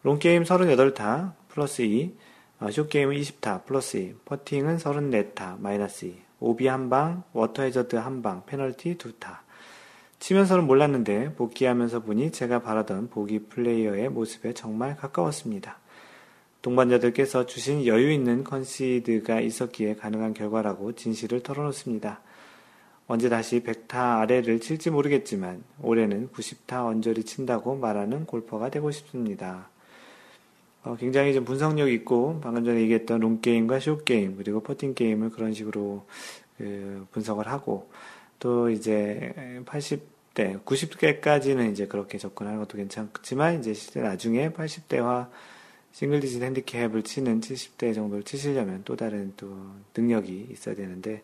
롱게임 38타 플러스 2, 어, 숏게임은 20타 플러스 2, 퍼팅은 34타 마이너스 2, 오비 한 방, 워터 해저드 한 방, 페널티 두 타. 치면서는 몰랐는데 복기하면서 보니 제가 바라던 보기 플레이어의 모습에 정말 가까웠습니다. 동반자들께서 주신 여유 있는 컨시드가 있었기에 가능한 결과라고 진실을 털어놓습니다. 언제 다시 100타 아래를 칠지 모르겠지만 올해는 90타 언저리 친다고 말하는 골퍼가 되고 싶습니다. 어, 굉장히 좀 분석력 있고 방금 전에 얘기했던 롱 게임과 숏게임 그리고 퍼팅 게임을 그런 식으로 그 분석을 하고 또 이제 80대, 90대까지는 이제 그렇게 접근하는 것도 괜찮지만 이제 나중에 80대와 싱글 디짓 핸디캡을 치는 70대 정도를 치시려면 또 다른 또 능력이 있어야 되는데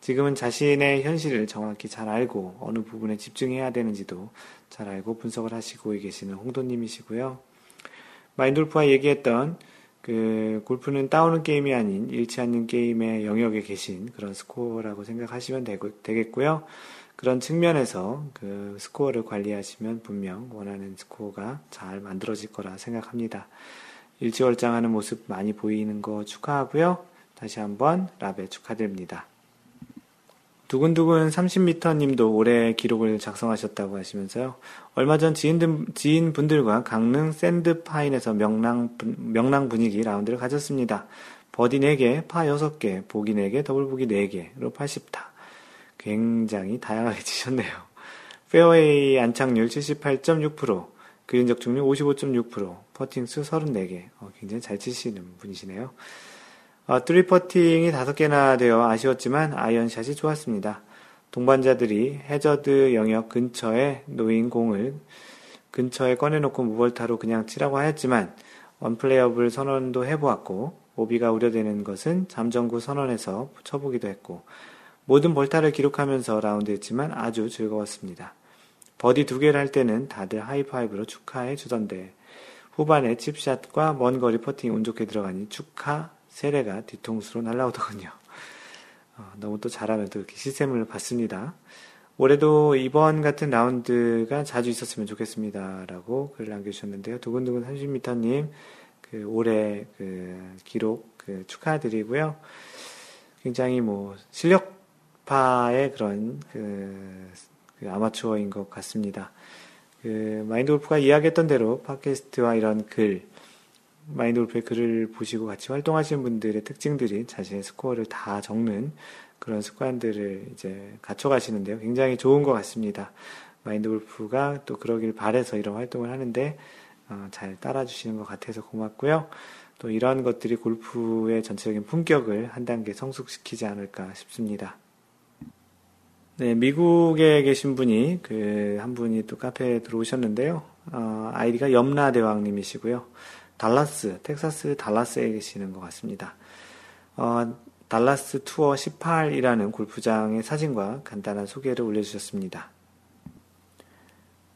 지금은 자신의 현실을 정확히 잘 알고 어느 부분에 집중해야 되는지도 잘 알고 분석을 하시고 계시는 홍도님이시고요. 마인돌프와 얘기했던 그 골프는 따오는 게임이 아닌 잃지 않는 게임의 영역에 계신 그런 스코어라고 생각하시면 되고, 되겠고요. 그런 측면에서 그 스코어를 관리하시면 분명 원하는 스코어가 잘 만들어질 거라 생각합니다. 일취월장하는 모습 많이 보이는 거 축하하고요. 다시 한번 라베 축하드립니다. 두근두근 30m 님도 올해 기록을 작성하셨다고 하시면서요. 얼마 전 지인, 지인 분들과 강릉 샌드파인에서 명랑, 명랑 분위기 라운드를 가졌습니다. 버디 4개, 파 6개, 보기 4개, 더블 보기 4개로 80타. 굉장히 다양하게 [LAUGHS] 치셨네요. 페어웨이 안착률 78.6%, 그린 적중률 55.6%, 퍼팅수 34개. 어, 굉장히 잘 치시는 분이시네요. 어, three 퍼팅이 다섯 개나 되어 아쉬웠지만 아이언샷이 좋았습니다. 동반자들이 해저드 영역 근처에 놓인 공을 근처에 꺼내놓고 무벌타로 그냥 치라고 하였지만 언플레이어블 선언도 해보았고 오비가 우려되는 것은 잠정구 선언해서 쳐보기도 했고 모든 벌타를 기록하면서 라운드 했지만 아주 즐거웠습니다. 버디 두 개를 할 때는 다들 하이파이브로 축하해 주던데 후반에 칩샷과 먼 거리 퍼팅이 운 좋게 들어가니 축하 세례가 뒤통수로 날라오더군요. 어, 너무 또 잘하면 또 이렇게 시샘을 받습니다. 올해도 이번 같은 라운드가 자주 있었으면 좋겠습니다. 라고 글을 남겨주셨는데요. 두근두근 30m님, 그 올해 그 기록 그 축하드리고요. 굉장히 뭐 실력파의 그런 그, 그 아마추어인 것 같습니다. 그 마인드 골프가 이야기했던 대로 팟캐스트와 이런 글, 마인드 골프의 글을 보시고 같이 활동하시는 분들의 특징들이 자신의 스코어를 다 적는 그런 습관들을 이제 갖춰가시는데요. 굉장히 좋은 것 같습니다. 마인드 골프가 또 그러길 바래서 이런 활동을 하는데 어, 잘 따라주시는 것 같아서 고맙고요. 또 이런 것들이 골프의 전체적인 품격을 한 단계 성숙시키지 않을까 싶습니다. 네, 미국에 계신 분이 그 한 분이 또 카페에 들어오셨는데요. 어, 아이디가 염라대왕님이시고요. 달라스, 텍사스 달라스에 계시는 것 같습니다. 어, 달라스 투어 18이라는 골프장의 사진과 간단한 소개를 올려주셨습니다.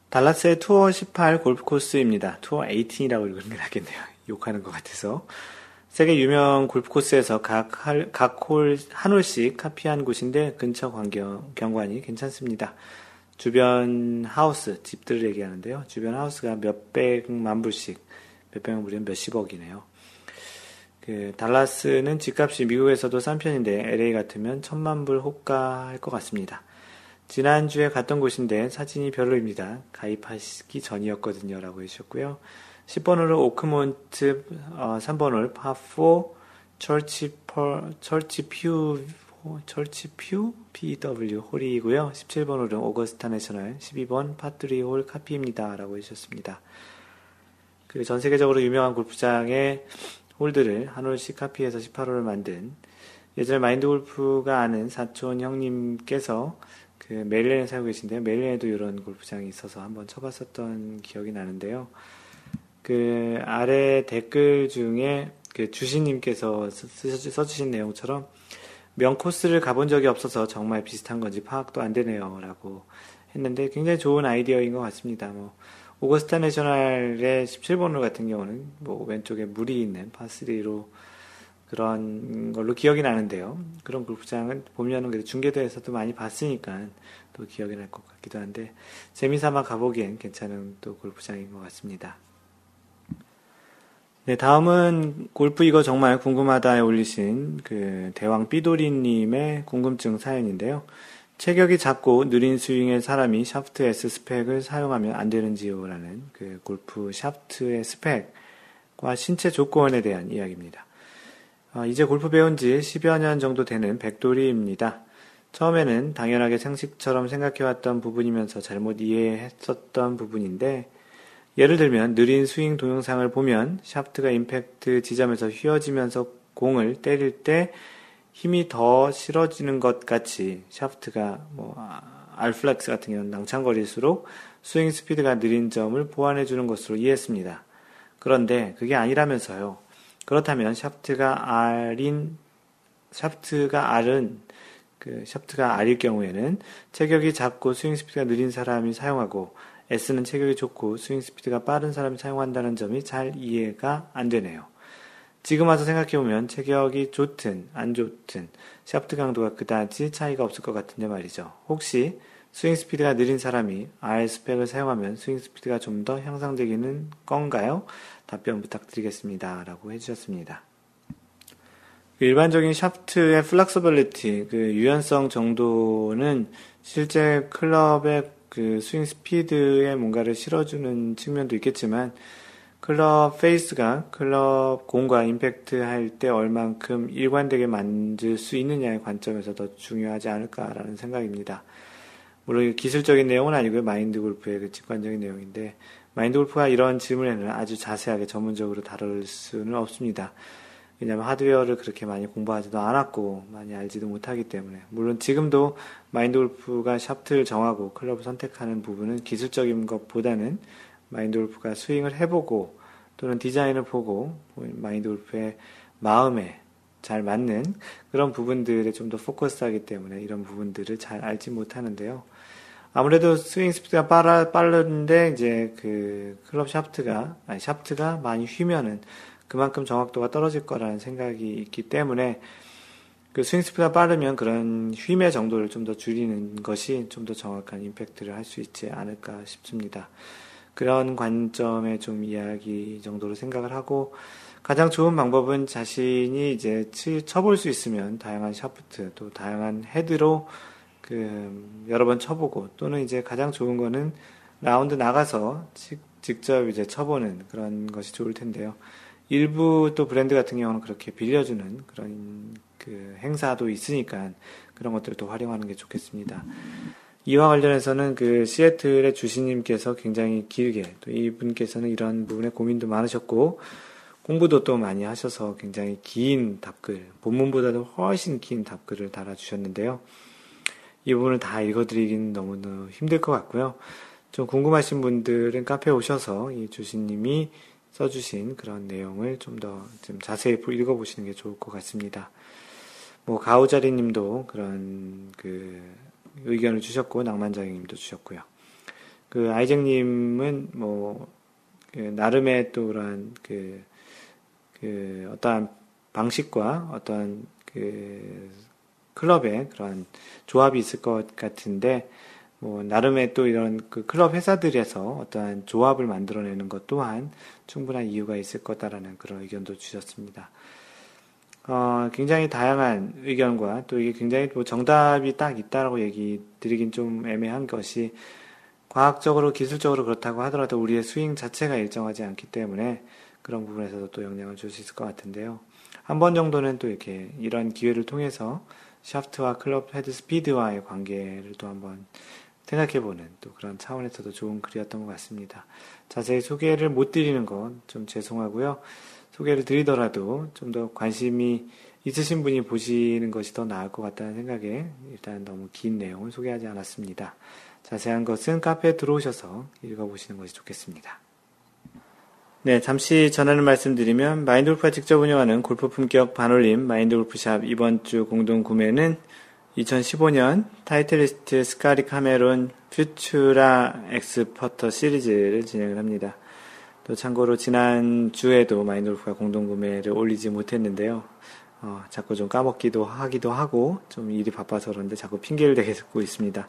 달라스의 투어 18 골프 코스입니다. 투어 18이라고 읽는 게 낫겠네요. 욕하는 것 같아서. 세계 유명 골프 코스에서 각, 각 홀, 한 홀씩 카피한 곳인데 근처 광경, 경관이 괜찮습니다. 주변 하우스, 집들을 얘기하는데요. 주변 하우스가 몇백만 불씩, 몇백만 불이면 몇십억이네요. 그, 달라스는 집값이 미국에서도 싼 편인데 LA 같으면 천만 불 호가할 것 같습니다. 지난주에 갔던 곳인데 사진이 별로입니다. 가입하시기 전이었거든요. 라고 해주셨고요. 10번으로 오크몬트, 어, 3번 홀, 파4, church pew, church pew, church pew, PW 홀이고요. 17번 홀은 오거스타 내셔널, 12번 파3 홀 카피입니다. 라고 해주셨습니다. 그전 세계적으로 유명한 골프장의 홀들을 한 홀씩 카피해서 18홀을 만든 예전에 마인드 골프가 아는 사촌 형님께서 그 메릴랜드 살고 계신데요. 메릴랜드도 이런 골프장이 있어서 한번 쳐봤었던 기억이 나는데요. 그 아래 댓글 중에 그 주신님께서 써주신 내용처럼 명 코스를 가본 적이 없어서 정말 비슷한 건지 파악도 안 되네요. 라고 했는데 굉장히 좋은 아이디어인 것 같습니다. 뭐, 오거스타 내셔널의 17번홀 같은 경우는 뭐 왼쪽에 물이 있는 파3로 그런 걸로 기억이 나는데요. 그런 골프장은 보면은 중계에서도 많이 봤으니까 또 기억이 날 것 같기도 한데 재미삼아 가보기엔 괜찮은 또 골프장인 것 같습니다. 네, 다음은 골프 이거 정말 궁금하다에 올리신 그 대왕 삐도리님의 궁금증 사연인데요. 체격이 작고 느린 스윙의 사람이 샤프트 S 스펙을 사용하면 안 되는지요 라는 그 골프 샤프트의 스펙과 신체 조건에 대한 이야기입니다. 어, 이제 골프 배운 지 10여 년 정도 되는 백돌이입니다. 처음에는 당연하게 상식처럼 생각해왔던 부분이면서 잘못 이해했었던 부분인데, 예를 들면 느린 스윙 동영상을 보면 샤프트가 임팩트 지점에서 휘어지면서 공을 때릴 때 힘이 더 실어지는 것 같이 샤프트가 뭐 R flex 같은 경우는 낭창거릴수록 스윙 스피드가 느린 점을 보완해 주는 것으로 이해했습니다. 그런데 그게 아니라면서요. 그렇다면 샤프트가 R인 샤프트가 R은 그 샤프트가 R일 경우에는 체격이 작고 스윙 스피드가 느린 사람이 사용하고 S는 체격이 좋고 스윙 스피드가 빠른 사람이 사용한다는 점이 잘 이해가 안 되네요. 지금 와서 생각해보면 체격이 좋든 안 좋든 샤프트 강도가 그다지 차이가 없을 것 같은데 말이죠. 혹시 스윙 스피드가 느린 사람이 R 스펙을 사용하면 스윙 스피드가 좀 더 향상되기는 건가요? 답변 부탁드리겠습니다. 라고 해주셨습니다. 그 일반적인 샤프트의 flexibility, 그 유연성 정도는 실제 클럽의 그 스윙 스피드에 뭔가를 실어주는 측면도 있겠지만, 클럽 face가 클럽 공과 임팩트 할 때 얼만큼 일관되게 만들 수 있느냐의 관점에서 더 중요하지 않을까라는 생각입니다. 물론 기술적인 내용은 아니고요. 마인드 골프의 그 직관적인 내용인데, 마인드 골프가 이런 질문에는 아주 자세하게 전문적으로 다룰 수는 없습니다. 왜냐하면 하드웨어를 그렇게 많이 공부하지도 않았고 많이 알지도 못하기 때문에 물론 지금도 마인드 골프가 샤프트를 정하고 클럽을 선택하는 부분은 기술적인 것보다는 마인드 골프가 스윙을 해보고 또는 디자인을 보고 마인드 골프의 마음에 잘 맞는 그런 부분들에 좀 더 포커스하기 때문에 이런 부분들을 잘 알지 못하는데요. 아무래도 스윙 스피드가 빠르, 빠른데 이제 그 클럽 샤프트가 아니 샤프트가 많이 휘면은 그만큼 정확도가 떨어질 거라는 생각이 있기 때문에 그 스윙 스피드가 빠르면 그런 휨의 정도를 좀 더 줄이는 것이 좀 더 정확한 임팩트를 할 수 있지 않을까 싶습니다. 그런 관점의 좀 이야기 정도로 생각을 하고 가장 좋은 방법은 자신이 이제 쳐볼 수 있으면 다양한 샤프트 또 다양한 헤드로 그 여러 번 쳐보고 또는 이제 가장 좋은 거는 라운드 나가서 직접 이제 쳐보는 그런 것이 좋을 텐데요. 일부 또 브랜드 같은 경우는 그렇게 빌려주는 그런 그 행사도 있으니까 그런 것들을 또 활용하는 게 좋겠습니다. 이와 관련해서는 그 시애틀의 주신님께서 굉장히 길게 또 이분께서는 이런 부분에 고민도 많으셨고 공부도 또 많이 하셔서 굉장히 긴 답글, 본문보다도 훨씬 긴 답글을 달아주셨는데요. 이 부분을 다 읽어드리긴 너무너무 힘들 것 같고요. 좀 궁금하신 분들은 카페에 오셔서 이 주신님이 써주신 그런 내용을 좀 더 좀 자세히 읽어보시는 게 좋을 것 같습니다. 뭐 가오자리 님도 그런 그 의견을 주셨고 낭만자기 님도 주셨고요. 그 아이잭 님은 뭐 그 나름의 또 그런 그, 그 어떠한 방식과 어떠한 그 클럽의 그런 조합이 있을 것 같은데 뭐 나름의 또 이런 그 클럽 회사들에서 어떠한 조합을 만들어내는 것 또한 충분한 이유가 있을 거다라는 그런 의견도 주셨습니다. 어, 굉장히 다양한 의견과 또 이게 굉장히 뭐 정답이 딱 있다라고 얘기 드리긴 좀 애매한 것이 과학적으로 기술적으로 그렇다고 하더라도 우리의 스윙 자체가 일정하지 않기 때문에 그런 부분에서도 또 영향을 줄 수 있을 것 같은데요. 한 번 정도는 또 이렇게 이런 기회를 통해서 샤프트와 클럽 헤드 스피드와의 관계를 또 한번 생각해보는 또 그런 차원에서도 좋은 글이었던 것 같습니다. 자세히 소개를 못 드리는 건 좀 죄송하고요. 소개를 드리더라도 좀 더 관심이 있으신 분이 보시는 것이 더 나을 것 같다는 생각에 일단 너무 긴 내용을 소개하지 않았습니다. 자세한 것은 카페에 들어오셔서 읽어보시는 것이 좋겠습니다. 네, 잠시 전하는 말씀드리면 마인드골프가 직접 운영하는 골프 품격 반올림 마인드골프샵 이번 주 공동 구매는 2015년 Titleist Scotty Cameron Futura X 퍼터 시리즈를 진행을 합니다. 또 참고로 지난 주에도 마인드골프가 공동 구매를 올리지 못했는데요. 어, 자꾸 좀 까먹기도 하기도 하고 좀 일이 바빠서 그런데 자꾸 핑계를 대고 있습니다.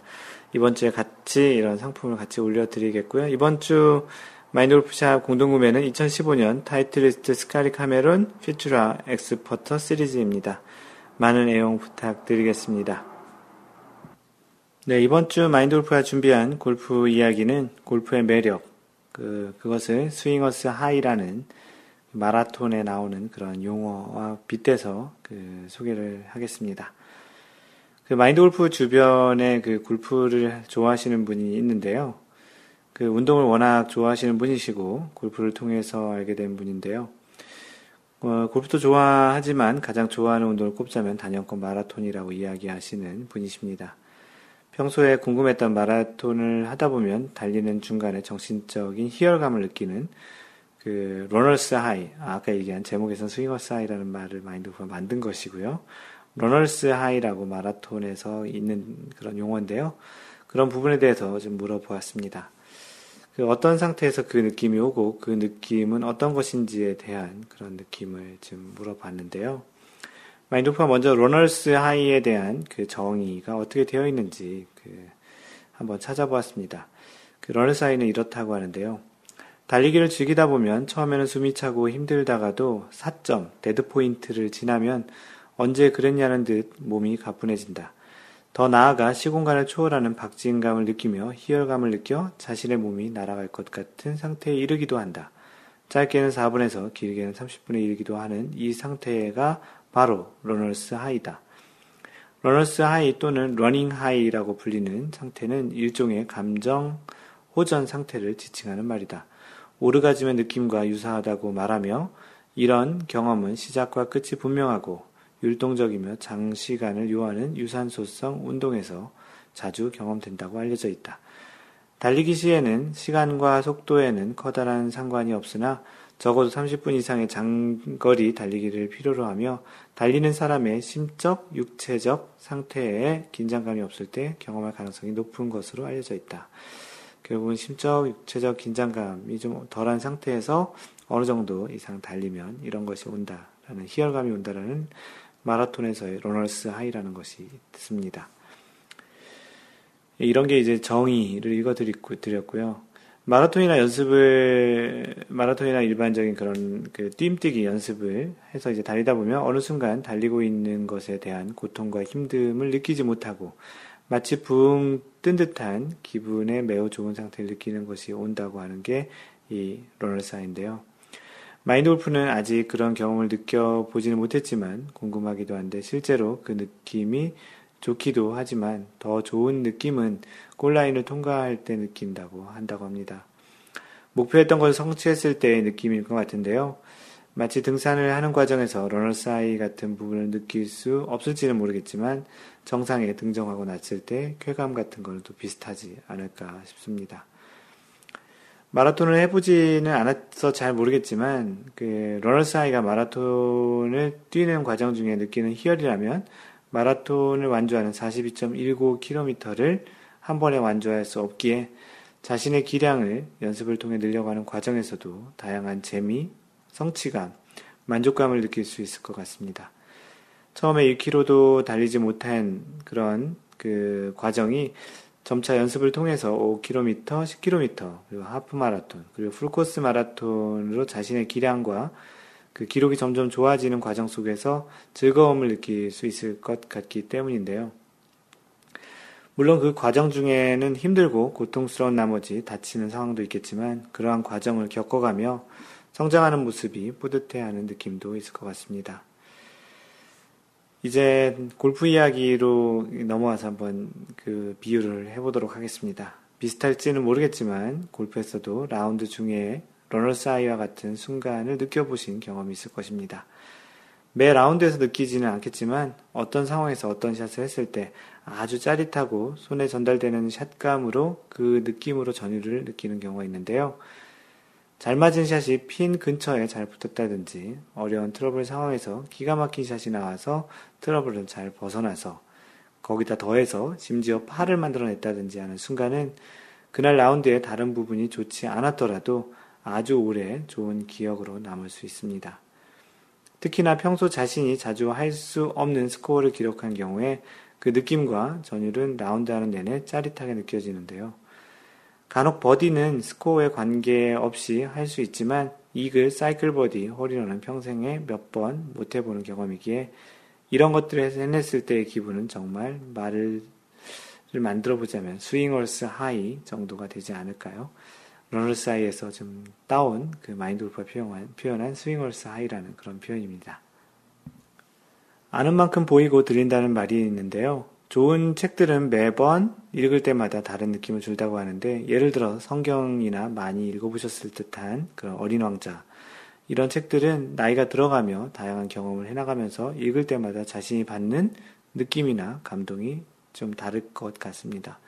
이번 주에 같이 이런 상품을 같이 올려드리겠고요. 이번 주 마인드골프샵 공동구매는 2015년 Titleist Scotty Cameron Futura X 퍼터 시리즈입니다. 많은 애용 부탁드리겠습니다. 네, 이번 주 마인드 골프가 준비한 골프 이야기는 골프의 매력, 그, 그것을 swinger's high라는 마라톤에 나오는 그런 용어와 빗대서 그 소개를 하겠습니다. 그 마인드 골프 주변에 그 골프를 좋아하시는 분이 있는데요. 그 운동을 워낙 좋아하시는 분이시고 골프를 통해서 알게 된 분인데요. 어, 골프도 좋아하지만 가장 좋아하는 운동을 꼽자면 단연코 마라톤이라고 이야기하시는 분이십니다. 평소에 궁금했던 마라톤을 하다 보면 달리는 중간에 정신적인 희열감을 느끼는 그 runner's high, 아까 얘기한 제목에선 swinger's high라는 말을 마인드가 만든 것이고요. runner's high라고 마라톤에서 있는 그런 용어인데요. 그런 부분에 대해서 좀 물어보았습니다. 그 어떤 상태에서 그 느낌이 오고 그 느낌은 어떤 것인지에 대한 그런 느낌을 좀 물어봤는데요. 마인드골프가 먼저 runner's high에 대한 그 정의가 어떻게 되어 있는지 그 한번 찾아보았습니다. 그 runner's high는 이렇다고 하는데요. 달리기를 즐기다 보면 처음에는 숨이 차고 힘들다가도 사점, dead point를 지나면 언제 그랬냐는 듯 몸이 가뿐해진다. 더 나아가 시공간을 초월하는 박진감을 느끼며 희열감을 느껴 자신의 몸이 날아갈 것 같은 상태에 이르기도 한다. 짧게는 4분에서 길게는 30분에 이르기도 하는 이 상태가 바로 runner's high다. runner's high 또는 running high라고 불리는 상태는 일종의 감정 호전 상태를 지칭하는 말이다. 오르가즘의 느낌과 유사하다고 말하며 이런 경험은 시작과 끝이 분명하고 율동적이며 장시간을 요하는 유산소성 운동에서 자주 경험된다고 알려져 있다. 달리기 시에는 시간과 속도에는 커다란 상관이 없으나 적어도 30분 이상의 장거리 달리기를 필요로 하며 달리는 사람의 심적, 육체적 상태에 긴장감이 없을 때 경험할 가능성이 높은 것으로 알려져 있다. 결국은 심적, 육체적 긴장감이 좀 덜한 상태에서 어느 정도 이상 달리면 이런 것이 온다라는 희열감이 온다라는 마라톤에서의 로널스 하이라는 것이 있습니다. 이런 게 이제 정의를 읽어드렸고요. 마라톤이나 연습을 마라톤이나 일반적인 그런 그 뛰뛰기 연습을 해서 이제 달리다 보면 어느 순간 달리고 있는 것에 대한 고통과 힘듦을 느끼지 못하고 마치 붕 뜬 듯한 기분에 매우 좋은 상태를 느끼는 것이 온다고 하는 게 이 runner's high인데요. 마인드 골프는 아직 그런 경험을 느껴보지는 못했지만 궁금하기도 한데 실제로 그 느낌이 좋기도 하지만 더 좋은 느낌은 골라인을 통과할 때 느낀다고 한다고 합니다. 목표했던 것을 성취했을 때의 느낌일 것 같은데요. 마치 등산을 하는 과정에서 runner's high 같은 부분을 느낄 수 없을지는 모르겠지만 정상에 등정하고 났을 때 쾌감 같은 것도 비슷하지 않을까 싶습니다. 마라톤을 해보지는 않아서 잘 모르겠지만 그 러너사이가 마라톤을 뛰는 과정 중에 느끼는 희열이라면 마라톤을 완주하는 42.19km를 한 번에 완주할 수 없기에 자신의 기량을 연습을 통해 늘려가는 과정에서도 다양한 재미, 성취감, 만족감을 느낄 수 있을 것 같습니다. 처음에 1km도 달리지 못한 그런 그 과정이 점차 연습을 통해서 5km, 10km, 그리고 하프 마라톤, 그리고 풀코스 마라톤으로 자신의 기량과 그 기록이 점점 좋아지는 과정 속에서 즐거움을 느낄 수 있을 것 같기 때문인데요. 물론 그 과정 중에는 힘들고 고통스러운 나머지 다치는 상황도 있겠지만 그러한 과정을 겪어가며 성장하는 모습이 뿌듯해하는 느낌도 있을 것 같습니다. 이제 골프 이야기로 넘어와서 한번 그 비유를 해보도록 하겠습니다. 비슷할지는 모르겠지만 골프에서도 라운드 중에 runner's high와 같은 순간을 느껴보신 경험이 있을 것입니다. 매 라운드에서 느끼지는 않겠지만 어떤 상황에서 어떤 샷을 했을 때 아주 짜릿하고 손에 전달되는 샷감으로 그 느낌으로 전율을 느끼는 경우가 있는데요. 잘 맞은 샷이 핀 근처에 잘 붙었다든지 어려운 트러블 상황에서 기가 막힌 샷이 나와서 트러블을 잘 벗어나서 거기다 더해서 심지어 파를 만들어냈다든지 하는 순간은 그날 라운드의 다른 부분이 좋지 않았더라도 아주 오래 좋은 기억으로 남을 수 있습니다. 특히나 평소 자신이 자주 할 수 없는 스코어를 기록한 경우에 그 느낌과 전율은 라운드하는 내내 짜릿하게 느껴지는데요. 간혹 버디는 스코어에 관계없이 할 수 있지만 이글, 사이클 버디, 홀인원은 평생에 몇 번 못 해보는 경험이기에 이런 것들을 해냈을 때의 기분은 정말 말을 만들어 보자면 swinger's high 정도가 되지 않을까요? runner's high에서 좀 따온 그 마인드 골프가 표현한, 표현한 swinger's high라는 그런 표현입니다. 아는 만큼 보이고 들린다는 말이 있는데요. 좋은 책들은 매번 읽을 때마다 다른 느낌을 준다고 하는데 예를 들어 성경이나 많이 읽어보셨을 듯한 그런 어린 왕자 이런 책들은 나이가 들어가며 다양한 경험을 해나가면서 읽을 때마다 자신이 받는 느낌이나 감동이 좀 다를 것 같습니다.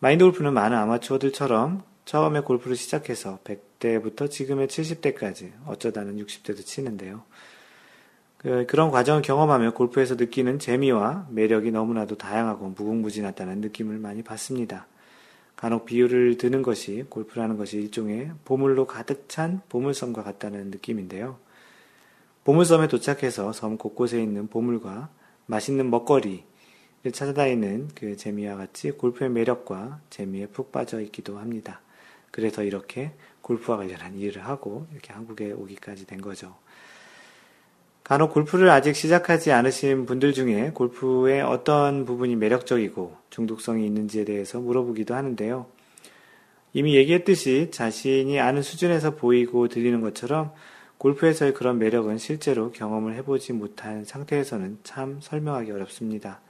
마인드 골프는 많은 아마추어들처럼 처음에 골프를 시작해서 100대부터 지금의 70대까지 어쩌다는 60대도 치는데요. 그, 런 과정을 경험하며 골프에서 느끼는 재미와 매력이 너무나도 다양하고 무궁무진하다는 느낌을 많이 받습니다. 간혹 비유를 드는 것이 골프라는 것이 일종의 보물로 가득 찬 보물섬과 같다는 느낌인데요. 보물섬에 도착해서 섬 곳곳에 있는 보물과 맛있는 먹거리를 찾아다니는 그 재미와 같이 골프의 매력과 재미에 푹 빠져 있기도 합니다. 그래서 이렇게 골프와 관련한 일을 하고 이렇게 한국에 오기까지 된 거죠. 간혹 골프를 아직 시작하지 않으신 분들 중에 골프의 어떤 부분이 매력적이고 중독성이 있는지에 대해서 물어보기도 하는데요. 이미 얘기했듯이 자신이 아는 수준에서 보이고 들리는 것처럼 골프에서의 그런 매력은 실제로 경험을 해보지 못한 상태에서는 참 설명하기 어렵습니다.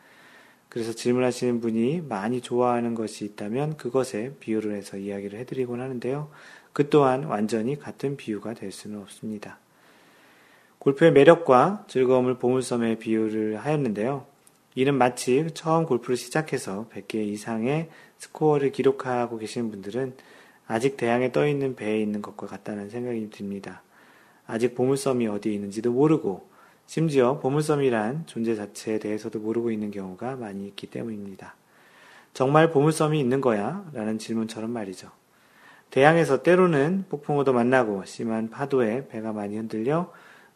그래서 질문하시는 분이 많이 좋아하는 것이 있다면 그것에 비유를 해서 이야기를 해드리곤 하는데요. 그 또한 완전히 같은 비유가 될 수는 없습니다. 골프의 매력과 즐거움을 보물섬에 비유를 하였는데요. 이는 마치 처음 골프를 시작해서 100개 이상의 스코어를 기록하고 계신 분들은 아직 대양에 떠 있는 배에 있는 것과 같다는 생각이 듭니다. 아직 보물섬이 어디에 있는지도 모르고 심지어 보물섬이란 존재 자체에 대해서도 모르고 있는 경우가 많이 있기 때문입니다. 정말 보물섬이 있는 거야? 라는 질문처럼 말이죠. 대양에서 때로는 폭풍우도 만나고 심한 파도에 배가 많이 흔들려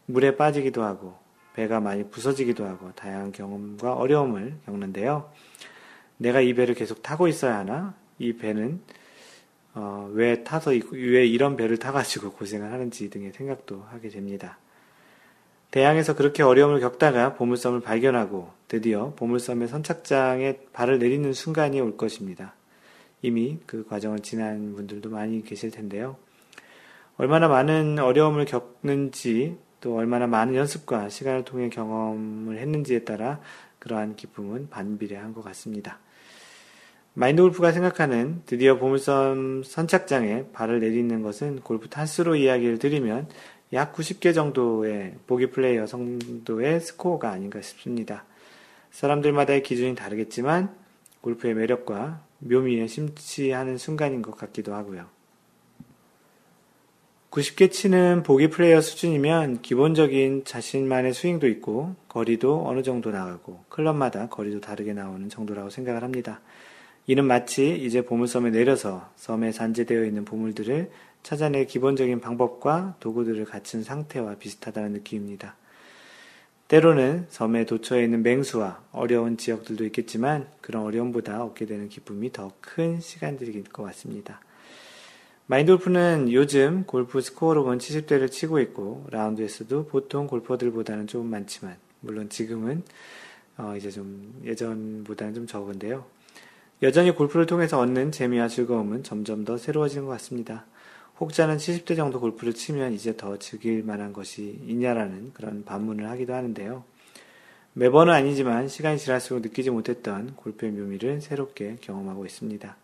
물에 빠지기도 하고 배가 많이 부서지기도 하고 다양한 경험과 어려움을 겪는데요. 내가 이 배를 계속 타고 있어야 하나? 이 배는 어, 왜 타서 왜 이런 배를 타가지고 고생을 하는지 등의 생각도 하게 됩니다. 대양에서 그렇게 어려움을 겪다가 보물섬을 발견하고 드디어 보물섬의 선착장에 발을 내리는 순간이 올 것입니다. 이미 그 과정을 지난 분들도 많이 계실 텐데요. 얼마나 많은 어려움을 겪는지 또 얼마나 많은 연습과 시간을 통해 경험을 했는지에 따라 그러한 기쁨은 반비례한 것 같습니다. 마인드 골프가 생각하는 드디어 보물섬 선착장에 발을 내딛는 것은 골프 탄수로 이야기를 드리면 약 90개 정도의 보기 플레이어 정도의 스코어가 아닌가 싶습니다. 사람들마다의 기준이 다르겠지만 골프의 매력과 묘미에 심취하는 순간인 것 같기도 하고요. 90개 치는 보기 플레이어 수준이면 기본적인 자신만의 스윙도 있고 거리도 어느 정도 나가고 클럽마다 거리도 다르게 나오는 정도라고 생각을 합니다. 이는 마치 이제 보물섬에 내려서 섬에 산재되어 있는 보물들을 찾아낼 기본적인 방법과 도구들을 갖춘 상태와 비슷하다는 느낌입니다. 때로는 섬에 도처에 있는 맹수와 어려운 지역들도 있겠지만 그런 어려움보다 얻게 되는 기쁨이 더 큰 시간들일 것 같습니다. 마인돌프는 요즘 골프 스코어로건 70대를 치고 있고 라운드에서도 보통 골퍼들보다는 조금 많지만 물론 지금은 어 이제 좀 예전보다는 좀 적은데요. 여전히 골프를 통해서 얻는 재미와 즐거움은 점점 더 새로워지는 것 같습니다. 혹자는 70대 정도 골프를 치면 이제 더 즐길 만한 것이 있냐라는 그런 반문을 하기도 하는데요. 매번은 아니지만 시간이 지날수록 느끼지 못했던 골프의 묘미를 새롭게 경험하고 있습니다.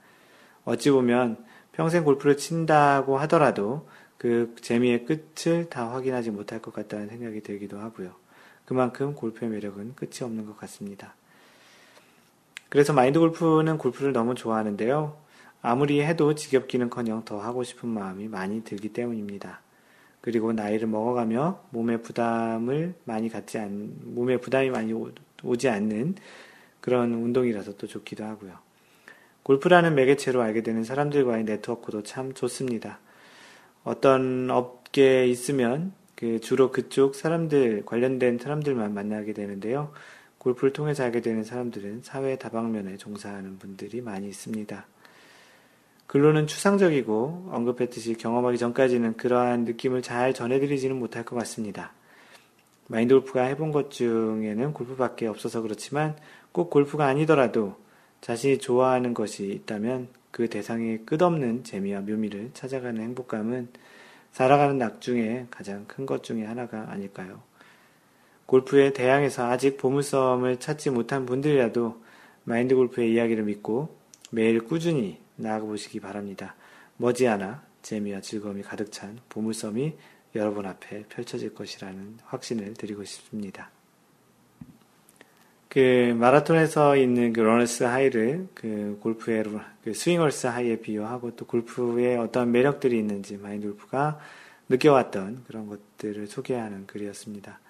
어찌 보면 평생 골프를 친다고 하더라도 그 재미의 끝을 다 확인하지 못할 것 같다는 생각이 들기도 하고요. 그만큼 골프의 매력은 끝이 없는 것 같습니다. 그래서 마인드 골프는 골프를 너무 좋아하는데요. 아무리 해도 지겹기는 커녕 더 하고 싶은 마음이 많이 들기 때문입니다. 그리고 나이를 먹어가며 몸에 부담을 많이 갖지 않, 몸에 부담이 많이 오, 지 않는 그런 운동이라서 또 좋기도 하고요. 골프라는 매개체로 알게 되는 사람들과의 네트워크도 참 좋습니다. 어떤 업계에 있으면 그 주로 그쪽 사람들, 관련된 사람들만 만나게 되는데요. 골프를 통해서 알게 되는 사람들은 사회 다방면에 종사하는 분들이 많이 있습니다. 글로는 추상적이고 언급했듯이 경험하기 전까지는 그러한 느낌을 잘 전해드리지는 못할 것 같습니다. 마인드 골프가 해본 것 중에는 골프밖에 없어서 그렇지만 꼭 골프가 아니더라도 자신이 좋아하는 것이 있다면 그 대상의 끝없는 재미와 묘미를 찾아가는 행복감은 살아가는 낙 중에 가장 큰 것 중에 하나가 아닐까요? 골프의 대항에서 아직 보물섬을 찾지 못한 분들이라도 마인드 골프의 이야기를 믿고 매일 꾸준히 나아가 보시기 바랍니다. 머지않아 재미와 즐거움이 가득 찬 보물섬이 여러분 앞에 펼쳐질 것이라는 확신을 드리고 싶습니다. 그 마라톤에서 있는 그 러너스 하이를 그 골프의 그 swinger's high에 비유하고 또 골프의 어떤 매력들이 있는지 마인드 골프가 느껴왔던 그런 것들을 소개하는 글이었습니다.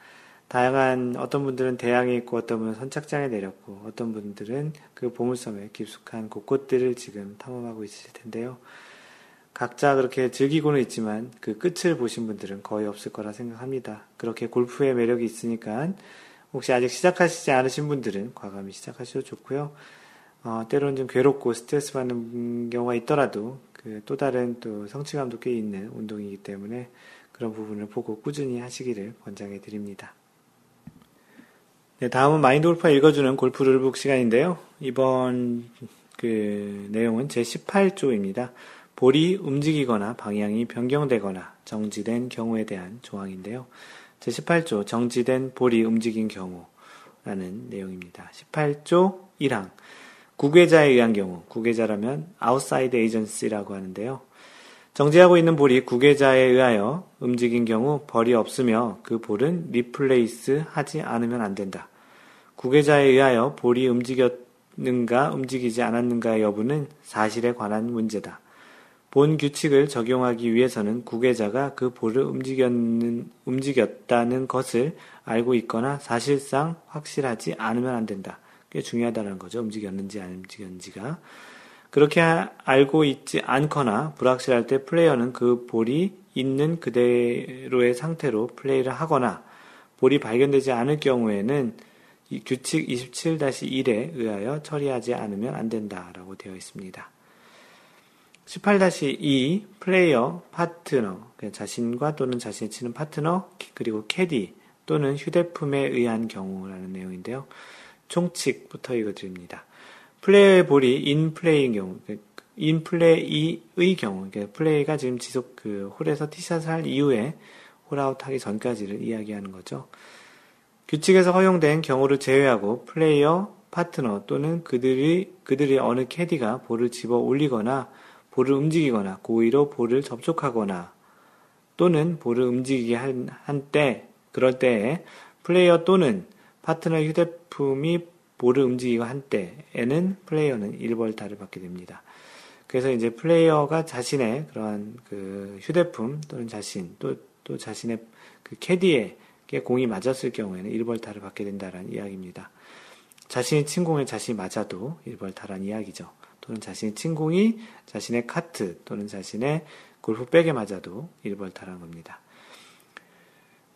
다양한 어떤 분들은 대양에 있고 어떤 분은 선착장에 내렸고 어떤 분들은 그 보물섬의 깊숙한 곳곳들을 지금 탐험하고 있을 텐데요. 각자 그렇게 즐기고는 있지만 그 끝을 보신 분들은 거의 없을 거라 생각합니다. 그렇게 골프의 매력이 있으니까 혹시 아직 시작하시지 않으신 분들은 과감히 시작하셔도 좋고요. 어, 때로는 좀 괴롭고 스트레스 받는 경우가 있더라도 그 또 다른 또 성취감도 꽤 있는 운동이기 때문에 그런 부분을 보고 꾸준히 하시기를 권장해 드립니다. 네, 다음은 마인드 골프가 읽어주는 골프 룰북 시간인데요. 이번 그 내용은 제 18조입니다. 볼이 움직이거나 방향이 변경되거나 정지된 경우에 대한 조항인데요. 제 18조 정지된 볼이 움직인 경우라는 내용입니다. 18조 1항 국외자에 의한 경우 국외자라면 outside agency라고 하는데요. 정지하고 있는 볼이 국외자에 의하여 움직인 경우 벌이 없으며 그 볼은 replace 하지 않으면 안 된다. 국외자에 의하여 볼이 움직였는가 움직이지 않았는가의 여부는 사실에 관한 문제다. 본 규칙을 적용하기 위해서는 국외자가 그 볼을 움직였다는 것을 알고 있거나 사실상 확실하지 않으면 안 된다. 꽤 중요하다는 거죠. 움직였는지 안 움직였는지가. 그렇게 알고 있지 않거나 불확실할 때 플레이어는 그 볼이 있는 그대로의 상태로 플레이를 하거나 볼이 발견되지 않을 경우에는 규칙 27-1에 의하여 처리하지 않으면 안 된다라고 되어 있습니다. 18-2 플레이어, 파트너, 자신과 또는 자신이 치는 파트너, 그리고 캐디 또는 휴대품에 의한 경우라는 내용인데요. 총칙부터 읽어드립니다. 플레이어의 볼이 인 플레이인 경우, 인 플레이의 경우, 플레이가 지금 지속 그 홀에서 티샷을 할 이후에 홀아웃 하기 전까지를 이야기하는 거죠. 규칙에서 허용된 경우를 제외하고 플레이어, 파트너 또는 그들이, 그들의 어느 캐디가 볼을 집어 올리거나 볼을 움직이거나 고의로 볼을 접촉하거나 또는 볼을 움직이게 한, 한 때, 그럴 때에 플레이어 또는 파트너 휴대품이 볼을 움직이고 한 때에는 플레이어는 1벌타를 받게 됩니다. 그래서 이제 플레이어가 자신의 그러한 그 휴대품 또는 자신 또, 또 자신의 그 캐디에게 공이 맞았을 경우에는 1벌타를 받게 된다는 이야기입니다. 자신이 친 공에 자신이 맞아도 1벌타란 이야기죠. 또는 자신이 친 공이 자신의 카트 또는 자신의 골프백에 맞아도 1벌타란 겁니다.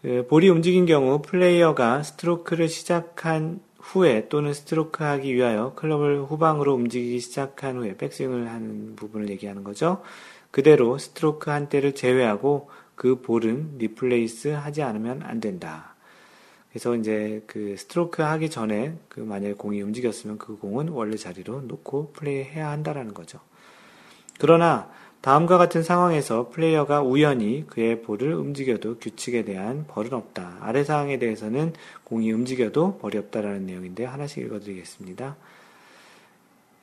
그 볼이 움직인 경우 플레이어가 스트로크를 시작한 후에 또는 스트로크 하기 위하여 클럽을 후방으로 움직이기 시작한 후에 백스윙을 하는 부분을 얘기하는 거죠. 그대로 스트로크 한 때를 제외하고 그 볼은 replace 하지 않으면 안 된다. 그래서 이제 그 스트로크 하기 전에 그 만약에 공이 움직였으면 그 공은 원래 자리로 놓고 플레이해야 한다라는 거죠. 그러나 다음과 같은 상황에서 플레이어가 우연히 그의 볼을 움직여도 규칙에 대한 벌은 없다. 아래 사항에 대해서는 공이 움직여도 벌이 없다라는 내용인데 하나씩 읽어드리겠습니다.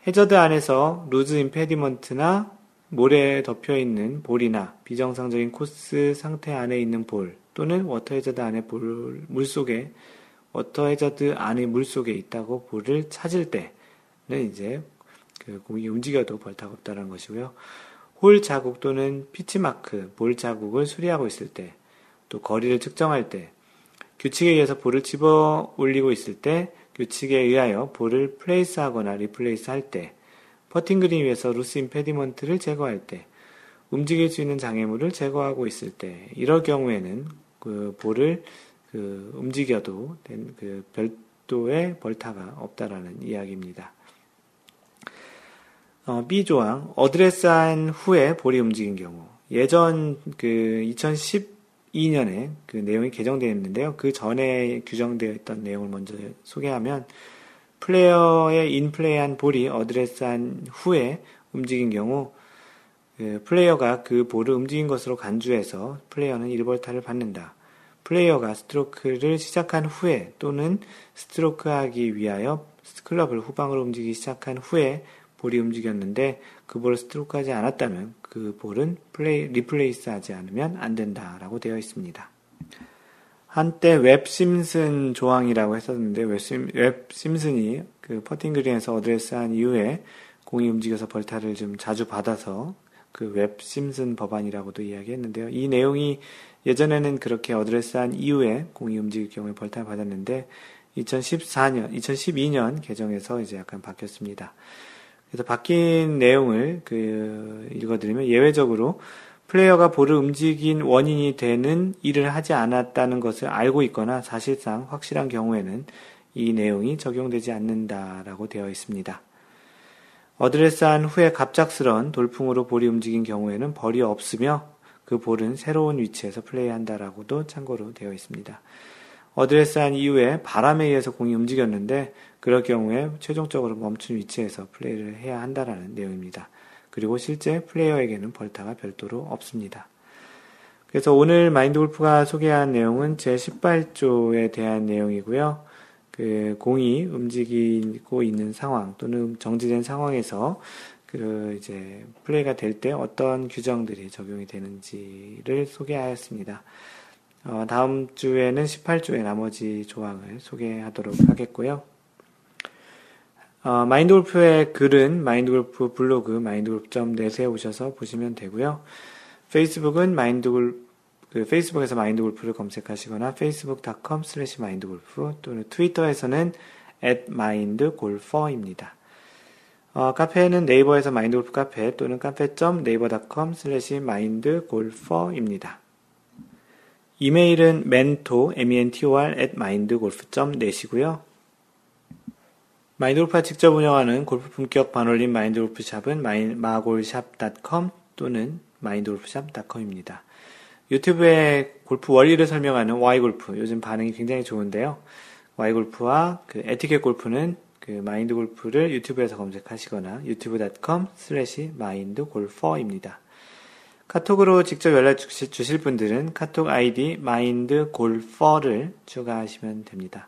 해저드 안에서 loose impediment나 모래에 덮여 있는 볼이나 비정상적인 코스 상태 안에 있는 볼 또는 워터 해저드 안에 볼, 물 속에 워터 해저드 안의 물 속에 있다고 볼을 찾을 때는 이제 그 공이 움직여도 벌타가 없다는 것이고요. 홀 자국 또는 pitch mark, 볼 자국을 수리하고 있을 때, 또 거리를 측정할 때, 규칙에 의해서 볼을 집어 올리고 있을 때, 규칙에 의하여 볼을 place하거나 replace 할 때, 퍼팅 그린 위에서 loose impediment를 제거할 때, 움직일 수 있는 장애물을 제거하고 있을 때, 이럴 경우에는 그 볼을 그 움직여도 된그 별도의 벌타가 없다라는 이야기입니다. 어, B조항, 어드레스한 후에 볼이 움직인 경우. 예전 그 2012년에 그 내용이 개정되어 있는데요. 그 전에 규정되어 있던 내용을 먼저 소개하면 플레이어의 인플레이한 볼이 어드레스한 후에 움직인 경우 그 플레이어가 그 볼을 움직인 것으로 간주해서 플레이어는 1벌타를 받는다. 플레이어가 스트로크를 시작한 후에 또는 스트로크 하기 위하여 클럽을 후방으로 움직이기 시작한 후에 볼이 움직였는데 그 볼을 스트로크하지 않았다면 그 볼은 플레이, 리플레이스 하지 않으면 안 된다라고 되어 있습니다. 한때 웹 심슨 조항이라고 했었는데 웹, 심슨이 그 퍼팅 그린에서 어드레스한 이후에 공이 움직여서 벌타를 좀 자주 받아서 그 웹 심슨 법안이라고도 이야기했는데요. 이 내용이 예전에는 그렇게 어드레스한 이후에 공이 움직일 경우에 벌타를 받았는데 2014년, 2012년 개정에서 이제 약간 바뀌었습니다. 그래서 바뀐 내용을 그 읽어드리면 예외적으로 플레이어가 볼을 움직인 원인이 되는 일을 하지 않았다는 것을 알고 있거나 사실상 확실한 경우에는 이 내용이 적용되지 않는다라고 되어 있습니다. 어드레스한 후에 갑작스런 돌풍으로 볼이 움직인 경우에는 벌이 없으며 그 볼은 새로운 위치에서 플레이한다라고도 참고로 되어 있습니다. 어드레스한 이후에 바람에 의해서 공이 움직였는데 그럴 경우에 최종적으로 멈춘 위치에서 플레이를 해야 한다라는 내용입니다. 그리고 실제 플레이어에게는 벌타가 별도로 없습니다. 그래서 오늘 마인드 골프가 소개한 내용은 제 18조에 대한 내용이고요. 그 공이 움직이고 있는 상황 또는 정지된 상황에서 그 이제 플레이가 될 때 어떤 규정들이 적용이 되는지를 소개하였습니다. 어, 다음 주에는 18조의 나머지 조항을 소개하도록 하겠고요. 어, 마인드골프의 글은 마인드골프 블로그 마인드골프.net에 오셔서 보시면 되고요. 페이스북은 마인드골프 그 페이스북에서 마인드골프를 검색하시거나 facebook.com slash 마인드골프 또는 트위터에서는 at mindgolfer입니다. 어, 카페는 네이버에서 마인드골프 카페 또는 카페.naver.com slash mindgolfer입니다. 이메일은 mentor, mentor at mindgolf.net이고요. 마인드골프가 직접 운영하는 골프 품격 반올림 마인드골프샵은 마골샵.com 또는 마인드골프샵.com입니다. 유튜브에 골프 원리를 설명하는 Y골프 요즘 반응이 굉장히 좋은데요. Y골프와 그 에티켓 골프는 그 마인드 골프를 유튜브에서 검색하시거나 youtube.com slash 마인드 골퍼입니다. 카톡으로 직접 연락 주실 분들은 카톡 아이디 마인드 골퍼를 추가하시면 됩니다.